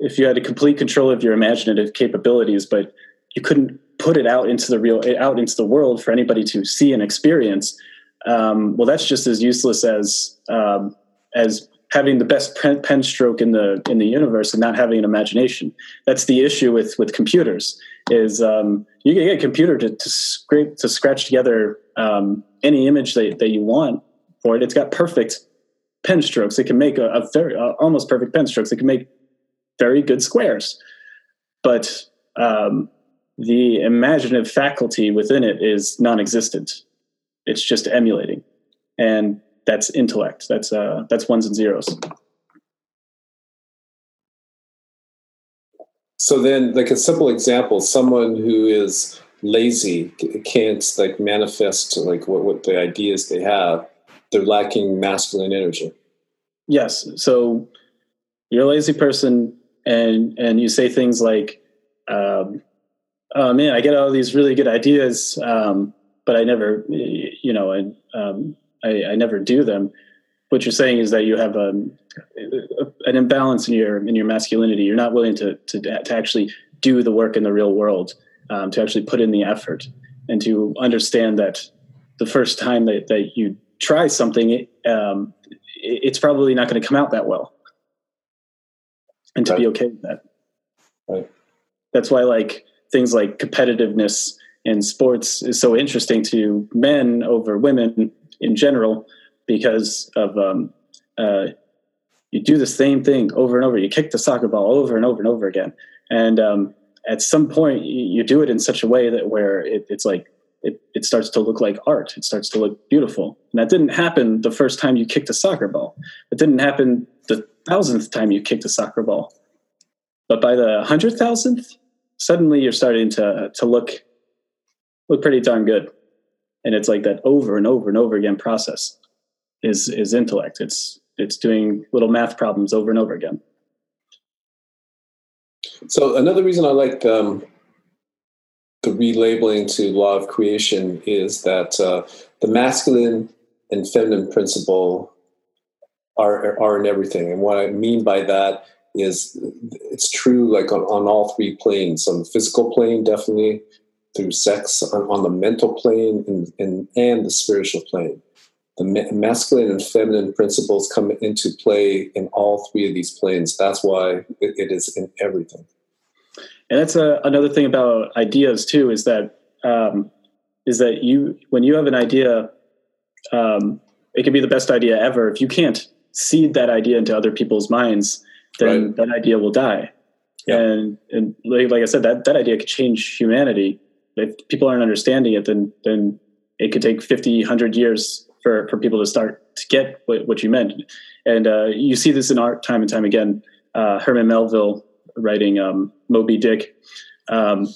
B: if you had a complete control of your imaginative capabilities, but you couldn't put it out into the real out into the world for anybody to see and experience. Um, well, that's just as useless as um, as having the best pen, pen, stroke in the in the universe and not having an imagination. That's the issue with with computers. Is um, you can get a computer to, to scrape to scratch together um, any image that, that you want for it. It's got perfect pen strokes. It can make a, a very uh, almost perfect pen strokes. It can make very good squares. but um, the imaginative faculty within it is non-existent. It's just emulating, and that's intellect. That's uh, that's ones and zeros.
A: So then, like a simple example, someone who is lazy can't like manifest like what, what the ideas they have. They're lacking masculine energy.
B: Yes. So you're a lazy person, and and you say things like, um, "Oh man, I get all these really good ideas, um, but I never, you know, and um, I, I never do them." What you're saying is that you have um, an imbalance in your in your masculinity. You're not willing to to to actually do the work in the real world, um, to actually put in the effort, and to understand that the first time that, that you try something, um, it's probably not going to come out that well, and to right. be okay with that.
A: Right.
B: That's why, like things like competitiveness in sports is so interesting to men over women in general because of um, uh, you do the same thing over and over. You kick the soccer ball over and over and over again, and um, at some point you, do it in such a way that where it, it's like it, it starts to look like art. It starts to look beautiful, and that didn't happen the first time you kicked a soccer ball. It didn't happen the thousandth time you kicked a soccer ball, but by the hundred thousandth, suddenly you're starting to to look look pretty darn good, and it's like that over and over and over again process is is intellect. It's it's doing little math problems over and over again.
A: So another reason I like um, the relabeling to law of creation is that uh, the masculine and feminine principle are are in everything, and what I mean by that is it's true like on, on all three planes on the physical plane definitely through sex on, on the mental plane and, and, and the spiritual plane the masculine and feminine principles come into play in all three of these planes. That's why it, it is in everything.
B: And that's a, another thing about ideas too is that um, is that you when you have an idea, um, it can be the best idea ever. If you can't seed that idea into other people's minds, then right. that idea will die. And and like, like I said, that that idea could change humanity. If people aren't understanding it, then then it could take 50, 100 years for for people to start to get what, what you meant. And uh, you see this in art time and time again. Uh, Herman Melville writing um, Moby Dick. Um,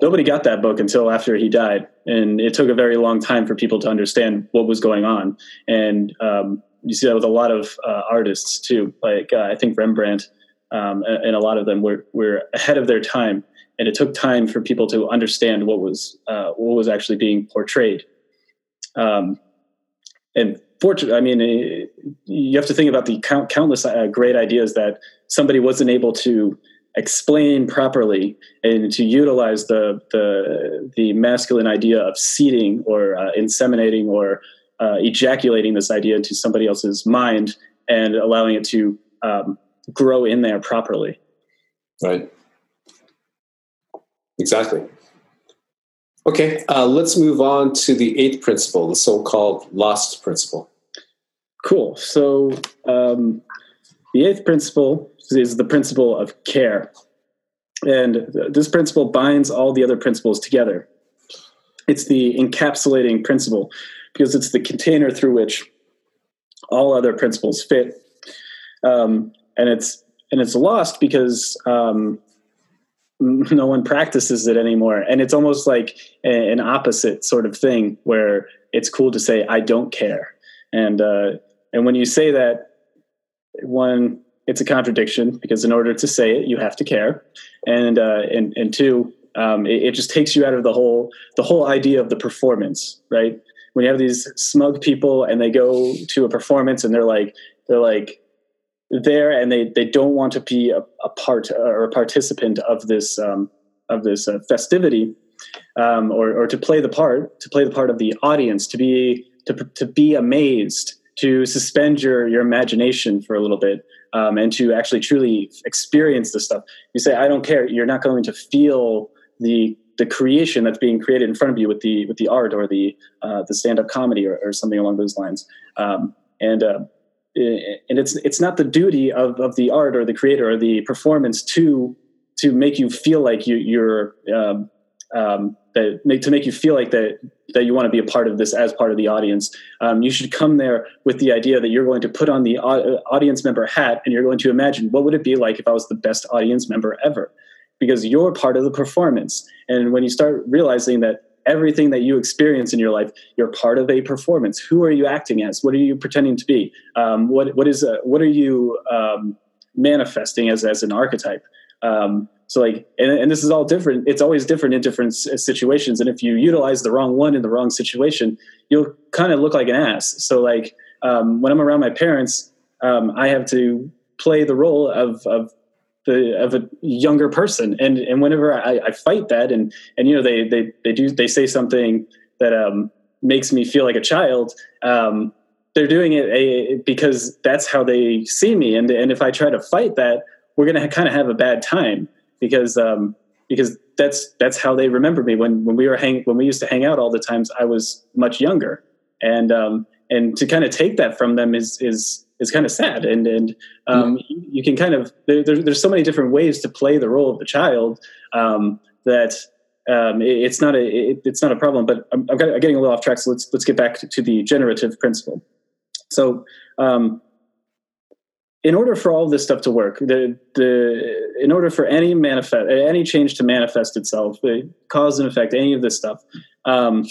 B: nobody got that book until after he died, and it took a very long time for people to understand what was going on. And um, you see that with a lot of uh, artists too. Like uh, I think Rembrandt um, and, and, a lot of them were were ahead of their time, and it took time for people to understand what was uh, what was actually being portrayed. Um, and fortunately, I mean, eh, you have to think about the count, countless uh, great ideas that somebody wasn't able to explain properly and to utilize the the, the masculine idea of seeding or uh, inseminating or uh, ejaculating this idea into somebody else's mind and allowing it to um, grow in there properly.
A: Right. Exactly. Okay, uh, let's move on to the eighth principle, the so called lost principle.
B: Cool. So, um, the eighth principle is the principle of care. And this principle binds all the other principles together. It's the encapsulating principle because it's the container through which all other principles fit. Um, and it's and it's lost because um, no one practices it anymore. And it's almost like a, an opposite sort of thing where it's cool to say i don't care. And uh, and when you say that one it's a contradiction because in order to say it you have to care. And uh, and and two um, it, it just takes you out of the whole the whole idea of the performance right? When you have these smug people and they go to a performance and they're like they're like there and they they don't want to be a, a part or a participant of this um, of this uh, festivity um, or or to play the part to play the part of the audience to be to to be amazed to suspend your your imagination for a little bit um, and to actually truly experience the stuff. You say i don't care. You're not going to feel the the creation that's being created in front of you with the with the art or the uh, the stand up comedy or, or, something along those lines. Um, and uh, and it's it's not the duty of, of the art or the creator or the performance to to make you feel like you, you're um, um, that make to make you feel like that that you want to be a part of this as part of the audience. Um, you should come there with the idea that you're going to put on the audience member hat and you're going to imagine what would it be like if I was the best audience member ever, because you're part of the performance. And when you start realizing that everything that you experience in your life, you're part of a performance. Who are you acting as? What are you pretending to be? Um, what what is a, what are you um, manifesting as as an archetype? Um, so like, and, and, this is all different. It's always different in different situations. And if you utilize the wrong one in the wrong situation, you'll kind of look like an ass. So like, um, when I'm around my parents, um, I have to play the role of, of the, of a younger person. And, and whenever I, I fight that and, and, you know, they, they, they do, they say something that, um, makes me feel like a child. Um, they're doing it a, because that's how they see me. And, and if I try to fight that, we're going to kind of have a bad time because um, because that's that's how they remember me when when we were hang when we used to hang out all the times I was much younger and um, and to kind of take that from them is is is kind of sad and and um, mm-hmm. you, you, can kind of there, there, there's so many different ways to play the role of the child um, that um, it, it's not a it, it's not a problem but I'm, I'm, getting a little off track so let's let's get back to, to the generative principle so um, in order for all this stuff to work, the the in order for any manifest any change to manifest itself, the cause and effect, any of this stuff, um,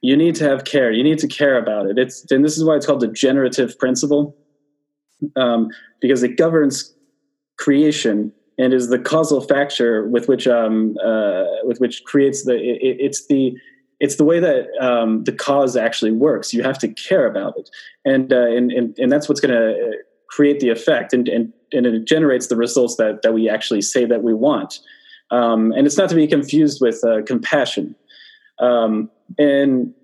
B: you need to have care. You need to care about it. It's and this is why it's called the generative principle, um, because it governs creation and is the causal factor with which um, uh, with which creates the it, it's the it's the way that um, the cause actually works. You have to care about it, and uh, and, and and that's what's going to create the effect and, and, and it generates the results that, that we actually say that we want. Um, and it's not to be confused with uh, compassion. Um, and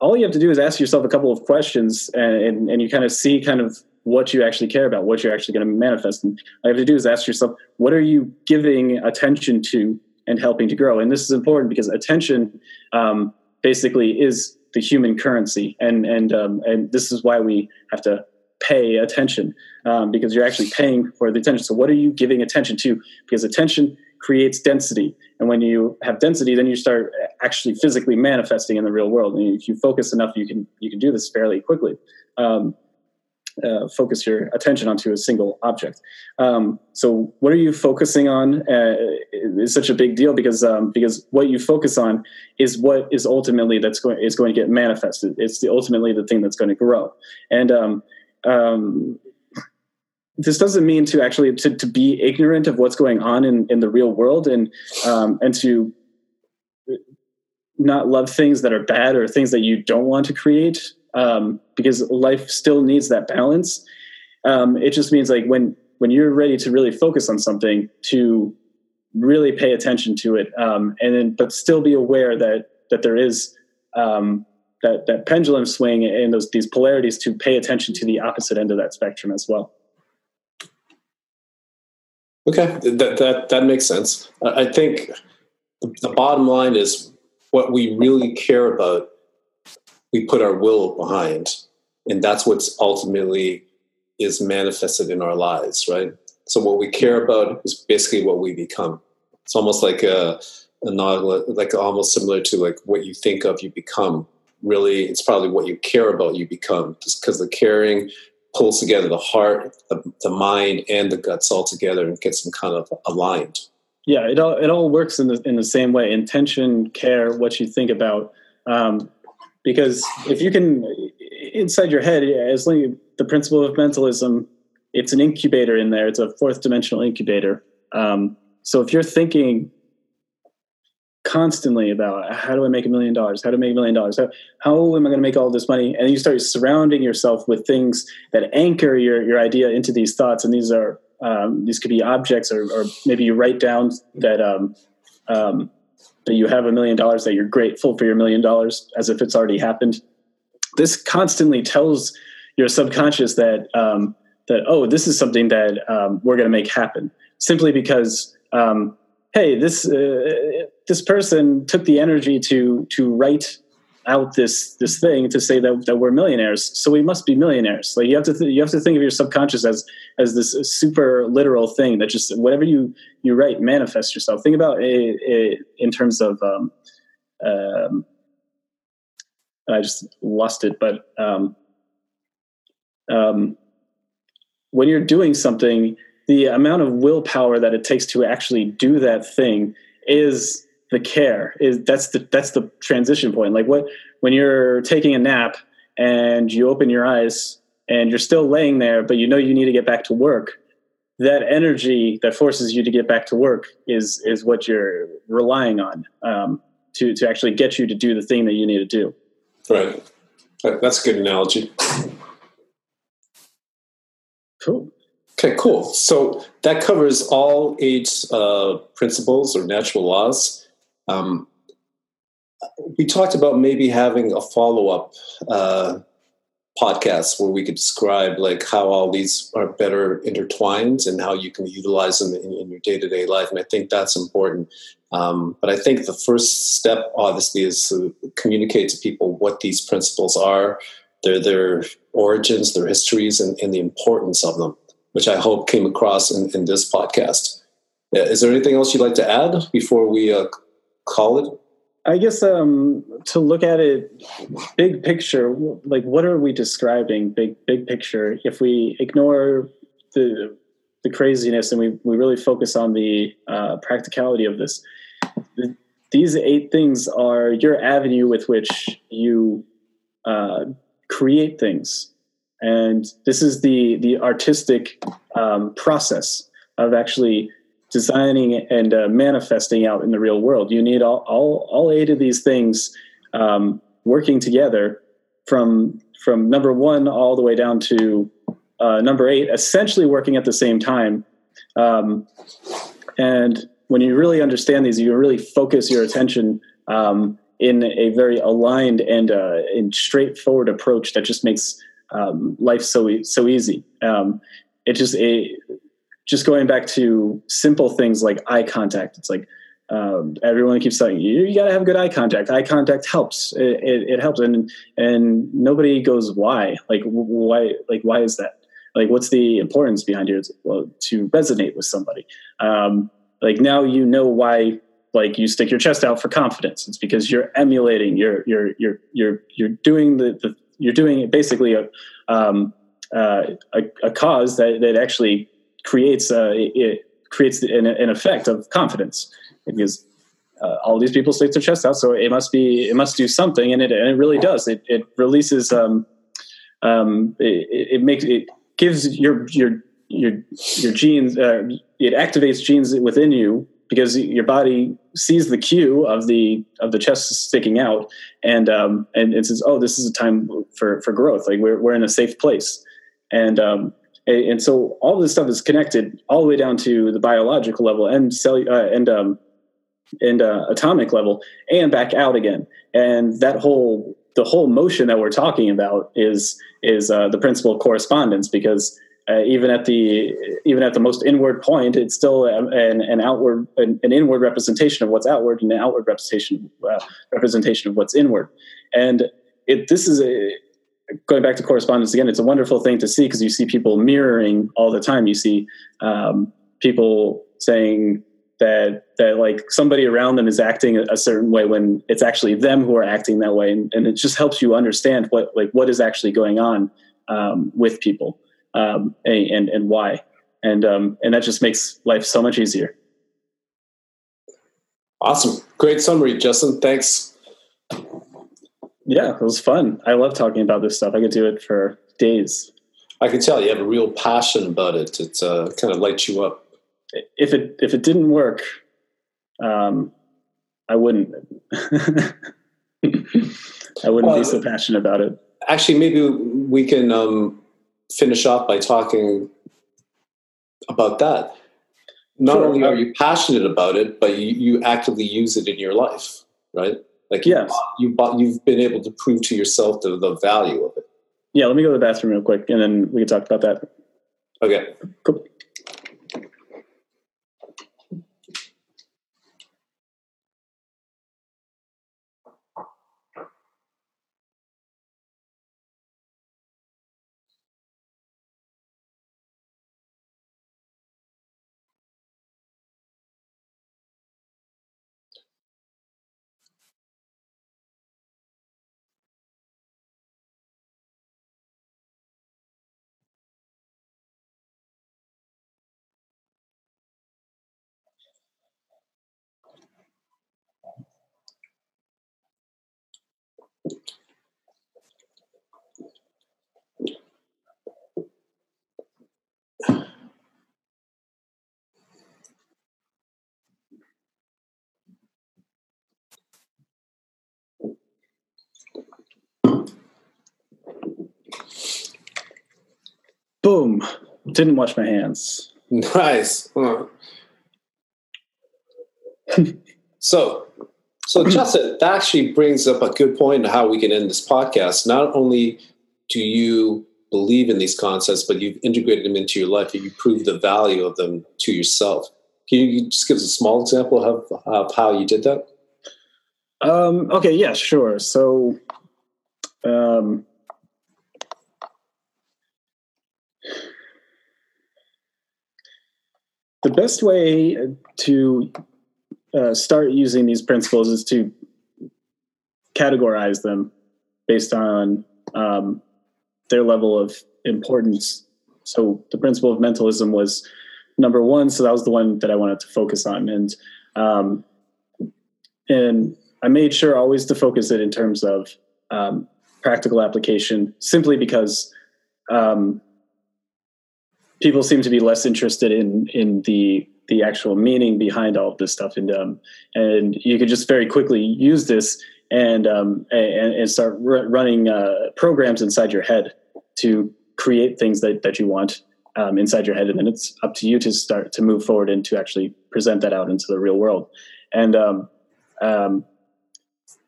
B: all you have to do is ask yourself a couple of questions and, and, and you kind of see kind of what you actually care about, what you're actually going to manifest. And all you have to do is ask yourself, what are you giving attention to and helping to grow? And this is important because attention um, basically is the human currency. And, and, um, and this is why we have to pay attention um, because you're actually paying for the attention. So, what are you giving attention to? Because attention creates density, and when you have density, then you start actually physically manifesting in the real world. And if you focus enough, you can you can do this fairly quickly. Um, uh, focus your attention onto a single object. Um, so, what are you focusing on? Uh, is such a big deal because um, because what you focus on is what is ultimately that's going is going to get manifested. It's the ultimately the thing that's going to grow. And um, um, this doesn't mean to actually to, to be ignorant of what's going on in, in the real world and um, and to not love things that are bad or things that you don't want to create um, because life still needs that balance um, it just means like when when you're ready to really focus on something to really pay attention to it um, and then but still be aware that that there is um, that that pendulum swing and those these polarities to pay attention to the opposite end of that spectrum as well.
A: Okay, that that that makes sense. I think the bottom line is what we really care about. We put our will behind, and that's what's ultimately is manifested in our lives, right? So what we care about is basically what we become. It's almost like a, a like almost similar to like what you think of, you become really it's probably what you care about you become just because the caring pulls together the heart the, the mind and the guts all together and gets them kind of aligned
B: yeah it all it all works in the in the same way intention care what you think about um, because if you can inside your head as long as the principle of mentalism it's an incubator in there it's a fourth dimensional incubator um, so if you're thinking constantly about how do I make a million dollars? How to make a million dollars? How, how am I going to make all this money? And you start surrounding yourself with things that anchor your, your idea into these thoughts. And these are, um, these could be objects or, or, maybe you write down that, um, um, that you have a million dollars, that you're grateful for your million dollars as if it's already happened. This constantly tells your subconscious that, um, that, oh, this is something that um, we're going to make happen simply because um, hey, this uh, this person took the energy to to write out this this thing to say that, that we're millionaires. So we must be millionaires. Like you have to th- you have to think of your subconscious as as this super literal thing that just whatever you you write manifest yourself. Think about it, it in terms of um, um, i just lost it but um, um, when you're doing something the amount of willpower that it takes to actually do that thing is the care is that's the that's the transition point. Like what when you're taking a nap and you open your eyes and you're still laying there but you know you need to get back to work that energy that forces you to get back to work is is what you're relying on um, to to actually get you to do the thing that you need to do.
A: Right. That's a good analogy.
B: Cool.
A: Okay cool. So that covers all eight uh, principles or natural laws um, we talked about maybe having a follow up uh, podcast where we could describe like how all these are better intertwined and how you can utilize them in, in your day to day life. And I think that's important. Um, but I think the first step, obviously, is to communicate to people what these principles are, their their origins, their histories, and, and the importance of them, which I hope came across in, in this podcast. Is there anything else you'd like to add before we uh, call it?
B: I guess um, to look at it big picture, like what are we describing big big picture? If we ignore the the craziness and we, we really focus on the uh, practicality of this, the, these eight things are your avenue with which you uh, create things, and this is the the artistic um, process of actually designing and uh, manifesting out in the real world. You need all, all, all eight of these things um, working together from, from number one all the way down to uh, number eight, essentially working at the same time. Um, and when you really understand these, you really focus your attention um, in a very aligned and, uh, straightforward approach that just makes um, life so so easy. Um, it just it, just going back to simple things like eye contact. It's like um, everyone keeps telling you, you got to have good eye contact. Eye contact helps. It, it, it, helps, and and nobody goes why. Like why? Like why is that? Like what's the importance behind it? Well, to resonate with somebody. Um, like now you know why. Like you stick your chest out for confidence. It's because you're emulating. You're you're you're you're you're doing the, the you're doing basically a um, uh, a, a cause that that actually creates it creates an, an effect of confidence. Because uh, all these people stick their chest out, so it must be it must do something, and it and it really does. It it releases um, um, it, it makes it gives your your your your genes uh, it activates genes within you because your body sees the cue of the of the chest sticking out and um, and it says oh this is a time for for growth. Like we're we're in a safe place. And um, and so all this stuff is connected all the way down to the biological level and cell uh, and um, and uh, atomic level and back out again and that whole the whole motion that we're talking about is is uh, the principle of correspondence because uh, even at the even at the most inward point, it's still an, an outward an, an, inward representation of what's outward and an outward representation uh, representation of what's inward. And it, this is a going back to correspondence again, it's a wonderful thing to see because you see people mirroring all the time. You see um, people saying that that like somebody around them is acting a, certain way when it's actually them who are acting that way, and, and, it just helps you understand what like what is actually going on um, with people um, and and why, and um, and that just makes life so much easier.
A: Awesome, great summary, Justin. Thanks.
B: Yeah, it was fun. I love talking about this stuff. I could do it for days.
A: I can tell you have a real passion about it. It uh, kind of lights you up.
B: If it if it didn't work, um, I wouldn't. *laughs* I wouldn't well, be so passionate about it.
A: Actually, maybe we can um, finish off by talking about that. Not sure. only are you passionate about it, but you, you actively use it in your life, right? Like yes. you, you you've been able to prove to yourself the, the value of it.
B: Yeah, let me go to the bathroom real quick, and then we can talk about that.
A: Okay.
B: Cool. Boom, didn't wash my hands.
A: Nice. Huh. *laughs* so, so Justin, that actually brings up a good point on how we can end this podcast. Not only do you believe in these concepts, but you've integrated them into your life and you prove the value of them to yourself. Can you just give us a small example of, of how you did that?
B: Um, okay, yeah, sure. So, um, best way to uh, start using these principles is to categorize them based on um, their level of importance. So the principle of mentalism was number one, so that was the one that I wanted to focus on, and um, and I made sure always to focus it in terms of um, practical application, simply because um, people seem to be less interested in in the the actual meaning behind all of this stuff, and um, and you could just very quickly use this and um, and, and start r- running uh, programs inside your head to create things that, that you want um, inside your head. And then it's up to you to start to move forward and to actually present that out into the real world. And um, um,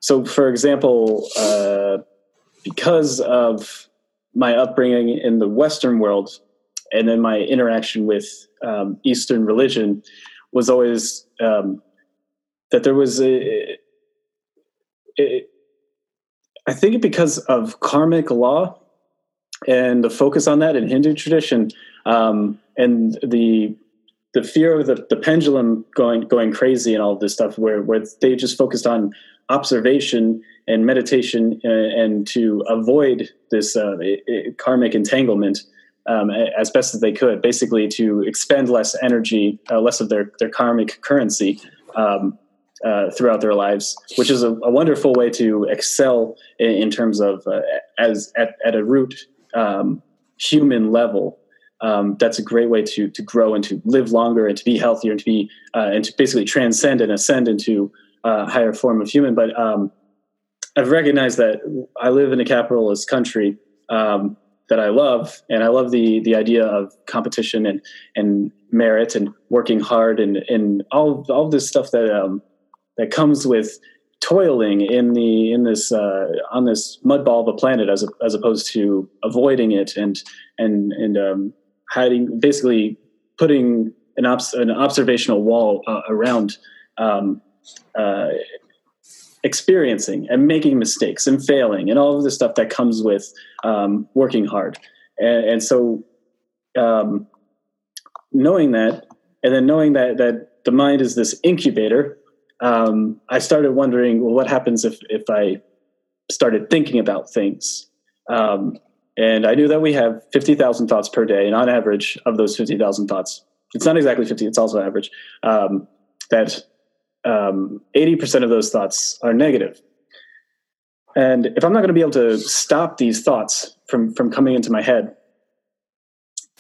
B: so for example uh, because of my upbringing in the western world and then my interaction with um, eastern religion was always um, that there was a, it, I think because of karmic law and the focus on that in Hindu tradition, um, and the the fear of the, the pendulum going going crazy and all this stuff, where where they just focused on observation and meditation and, uh, and to avoid this uh, karmic entanglement um, as best as they could, basically to expend less energy, uh, less of their their karmic currency. Um, uh, throughout their lives, which is a, a wonderful way to excel in, in terms of uh, as at, at a root um, human level. Um, that's a great way to to grow and to live longer and to be healthier and to be uh, and to basically transcend and ascend into a higher form of human. But um, I've recognized that I live in a capitalist country um, that I love, and I love the the idea of competition and and merit and working hard and and all all this stuff that um, that comes with toiling in the in this uh, on this mud ball of a planet as a, as opposed to avoiding it and and and um, hiding basically putting an, obs- an observational wall uh, around um, uh, experiencing and making mistakes and failing and all of the stuff that comes with um, working hard and, and so um, knowing that and then knowing that that the mind is this incubator um, I started wondering, well, what happens if if I started thinking about things? Um, and I knew that we have fifty thousand thoughts per day, and on average, of those fifty thousand thoughts, it's not exactly fifty; it's also average. Um, that um, eighty percent of those thoughts are negative. And if I'm not going to be able to stop these thoughts from from coming into my head,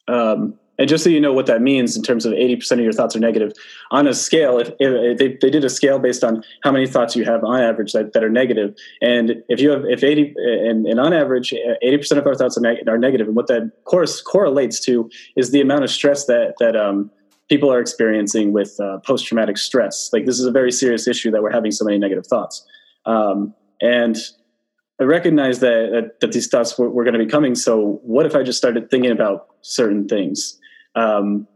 B: um, and just so you know what that means in terms of 80% of your thoughts are negative, on a scale, if, if they, they did a scale based on how many thoughts you have on average that, that are negative, and if you have, if 80, and, and on average, 80% of our thoughts are, neg- are negative, and what that course correlates to is the amount of stress that, that um, people are experiencing with uh, post traumatic stress. Like, this is a very serious issue that we're having so many negative thoughts. Um, and I recognize that, that, that these thoughts were, were going to be coming. So, what if I just started thinking about certain things? um,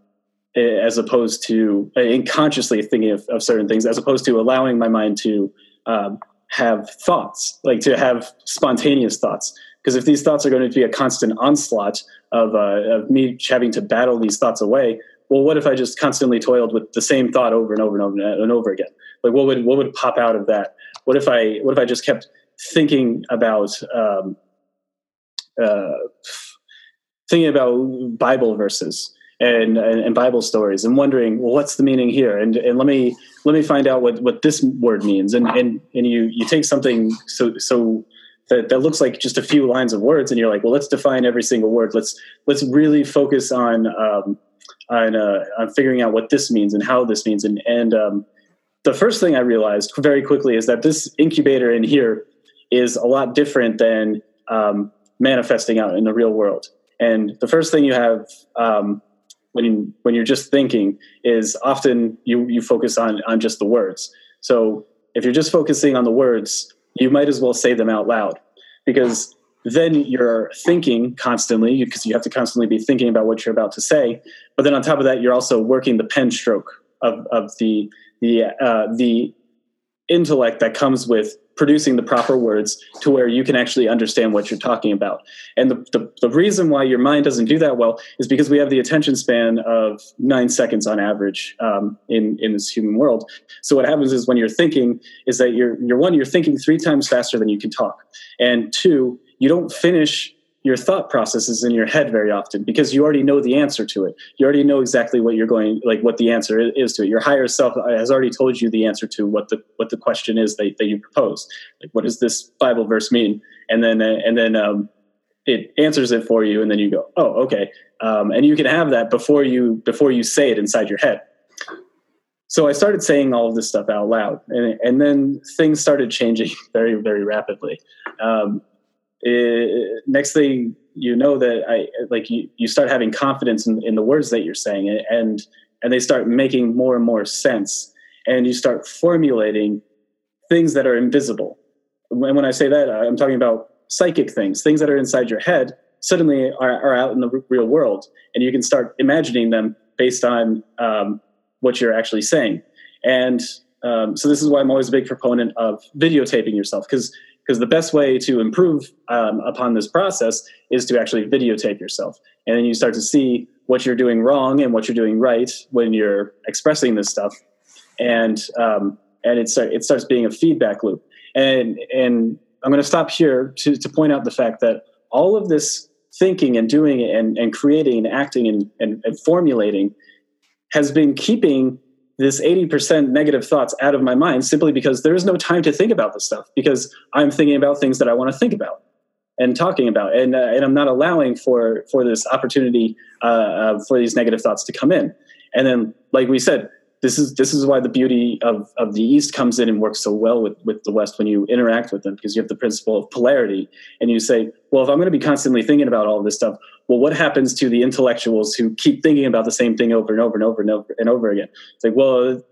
B: as opposed to unconsciously thinking of, of, certain things, as opposed to allowing my mind to um, have thoughts, like to have spontaneous thoughts. Because if these thoughts are going to be a constant onslaught of, uh, of me having to battle these thoughts away, well, what if I just constantly toiled with the same thought over and over and over and over again? Like, what would what would pop out of that? What if I what if I just kept thinking about um, uh, thinking about Bible verses? and, and, Bible stories and wondering, well, what's the meaning here? And, and let me let me find out what, what this word means. And, and, and you, you take something so, so that, that looks like just a few lines of words and you're like, well, let's define every single word. Let's, let's really focus on, um, on, uh, on figuring out what this means and how this means. And, and um, the first thing I realized very quickly is that this incubator in here is a lot different than um, manifesting out in the real world And the first thing you have um, when you, when you're just thinking is often you you focus on on just the words. So if you're just focusing on the words, you might as well say them out loud because then you're thinking constantly because you have to constantly be thinking about what you're about to say. But then on top of that, you're also working the pen stroke of of the the uh, the intellect that comes with producing the proper words to where you can actually understand what you're talking about. And the, the, the, reason why your mind doesn't do that well is because we have the attention span of nine seconds on average um, in, in this human world. So what happens is when you're thinking is that you're, you're one, you're thinking three times faster than you can talk. And two, you don't finish your thought processes in your head very often because you already know the answer to it. You already know exactly what you're going, like what the answer is to it. Your higher self has already told you the answer to what the what the question is that, that you propose. Like, what does this Bible verse mean? And then uh, and then um, it answers it for you, and then you go, oh, okay. Um, and you can have that before you before you say it inside your head. So I started saying all of this stuff out loud, and and then things started changing *laughs* very very rapidly. Um, it, next thing you know that I like you, you start having confidence in, in the words that you're saying and and they start making more and more sense and you start formulating things that are invisible. And when I say that, I'm talking about psychic things, things that are inside your head suddenly are, are out in the real world and you can start imagining them based on um, what you're actually saying. And um, so this is why I'm always a big proponent of videotaping yourself because because the best way to improve um, upon this process is to actually videotape yourself. And then you start to see what you're doing wrong and what you're doing right when you're expressing this stuff. And um, and it, start, it starts being a feedback loop. And and i'm going to stop here to, to point out the fact that all of this thinking and doing and, and creating and acting and, and, and formulating has been keeping this 80% negative thoughts out of my mind simply because there is no time to think about this stuff because I'm thinking about things that I want to think about and talking about and, uh, and I'm not allowing for for this opportunity uh, uh, for these negative thoughts to come in. And then like we said this is this is why the beauty of, of the east comes in and works so well with, with the west when you interact with them because you have the principle of polarity and you say well if i'm going to be constantly thinking about all this stuff well what happens to the intellectuals who keep thinking about the same thing over and over and over and over and over again? It's like well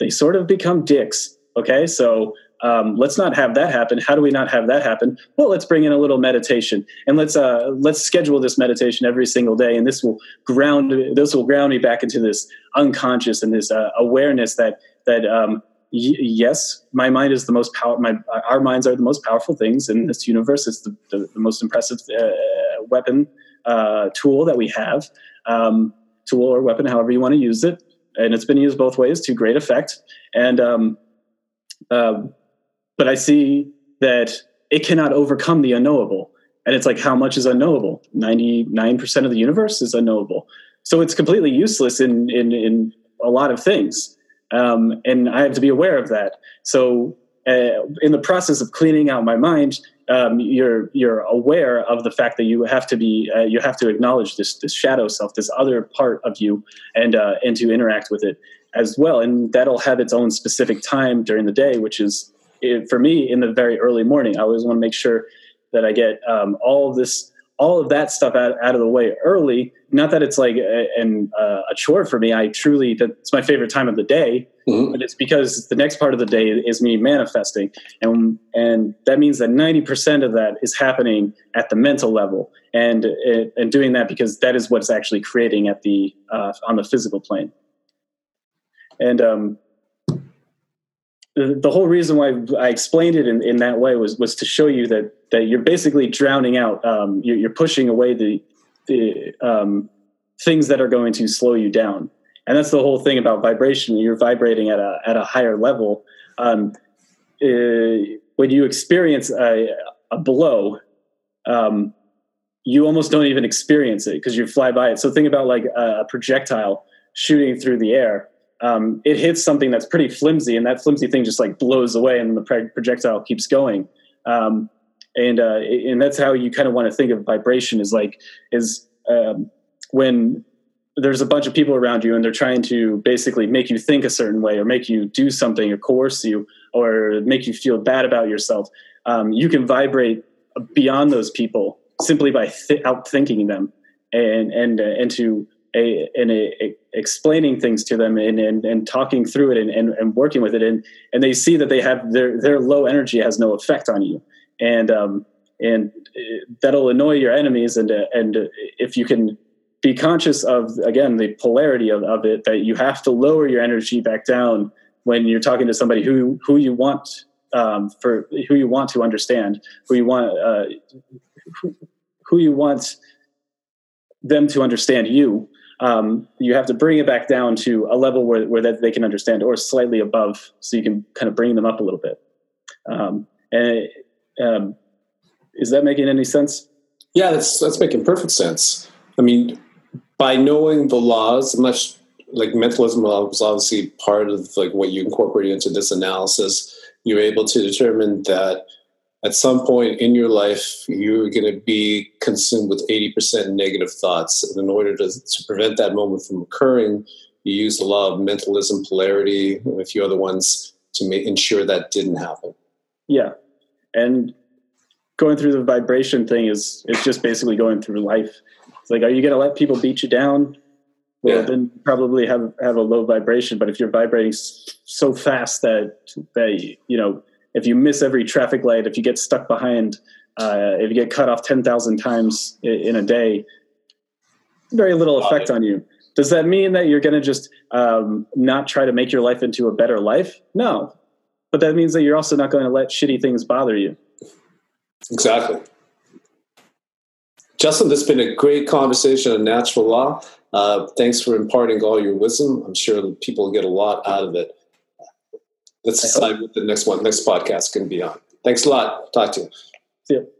B: they sort of become dicks okay? So um, let's not have that happen. How do we not have that happen? Well, let's bring in a little meditation and let's uh, let's schedule this meditation every single day, and this will ground this will ground me back into this unconscious and this uh, awareness that that um, y- yes, my mind is the most power. My our minds are the most powerful things in this universe. It's the, the, the most impressive uh, weapon uh, tool that we have, um, tool or weapon, however you want to use it, and it's been used both ways to great effect. And um, uh, but I see that it cannot overcome the unknowable. And it's like, how much is unknowable? 99% of the universe is unknowable. So it's completely useless in, in, in a lot of things. Um, and I have to be aware of that. So uh, in the process of cleaning out my mind, um, you're you're aware of the fact that you have to be uh, you have to acknowledge this this shadow self, this other part of you, and uh, and to interact with it as well. And that'll have its own specific time during the day, which is it, for me in the very early morning. I always want to make sure that I get um, all of this, all of that stuff out, out of the way early. Not that it's like a, an, uh, a chore for me. I truly, that's my favorite time of the day. Mm-hmm. But it's because the next part of the day is me manifesting, and and that means that ninety percent of that is happening at the mental level, and and doing that because that is what's actually creating at the uh, on the physical plane. And um, the, whole reason why I explained it in, in that way was was to show you that that you're basically drowning out. Um, you're, you're, pushing away the the um, things that are going to slow you down, and that's the whole thing about vibration. You're vibrating at a at a higher level. Um, uh, when you experience a, a blow, um, you almost don't even experience it because you fly by it. So think about like a projectile shooting through the air um, it hits something that's pretty flimsy, and that flimsy thing just like blows away, and the projectile keeps going. Um, and uh, and that's how you kind of want to think of vibration is like is um, when there's a bunch of people around you and they're trying to basically make you think a certain way or make you do something or coerce you or make you feel bad about yourself um, you can vibrate beyond those people simply by th- out thinking them and and uh, into a, and a, a, explaining things to them and, and, and talking through it and, and, and, working with it. And, and they see that they have their, their low energy has no effect on you. And um, and uh, that'll annoy your enemies. And uh, and if you can be conscious of again the polarity of, of it that you have to lower your energy back down when you're talking to somebody who who you want um, for who you want to understand who you want uh, who you want them to understand you um, you have to bring it back down to a level where, where that they can understand or slightly above so you can kind of bring them up a little bit. Um, and um, is that making any sense?
A: Yeah that's that's making perfect sense. I mean by knowing the laws much like mentalism was obviously part of like what you incorporated into this analysis you're able to determine that at some point in your life, you're going to be consumed with 80% negative thoughts. And in order to, to prevent that moment from occurring, you use the law of mentalism, polarity, and a few other ones to make, ensure that didn't happen.
B: Yeah. And going through the vibration thing is, is just basically going through life. It's like, are you going to let people beat you down? Well, yeah. then probably have, have a low vibration. But if you're vibrating so fast that, that, you know, if you miss every traffic light, if you get stuck behind, uh, if you get cut off 10,000 times in a day, very little effect on you. Does that mean that you're going to just um, not try to make your life into a better life? No. But that means that you're also not going to let shitty things bother you.
A: Exactly. Justin, this has been a great conversation on natural law. Uh, thanks for imparting all your wisdom. I'm sure people get a lot out of it let's decide what the next one, next podcast can be on. Thanks a lot. Talk to you.
B: See you.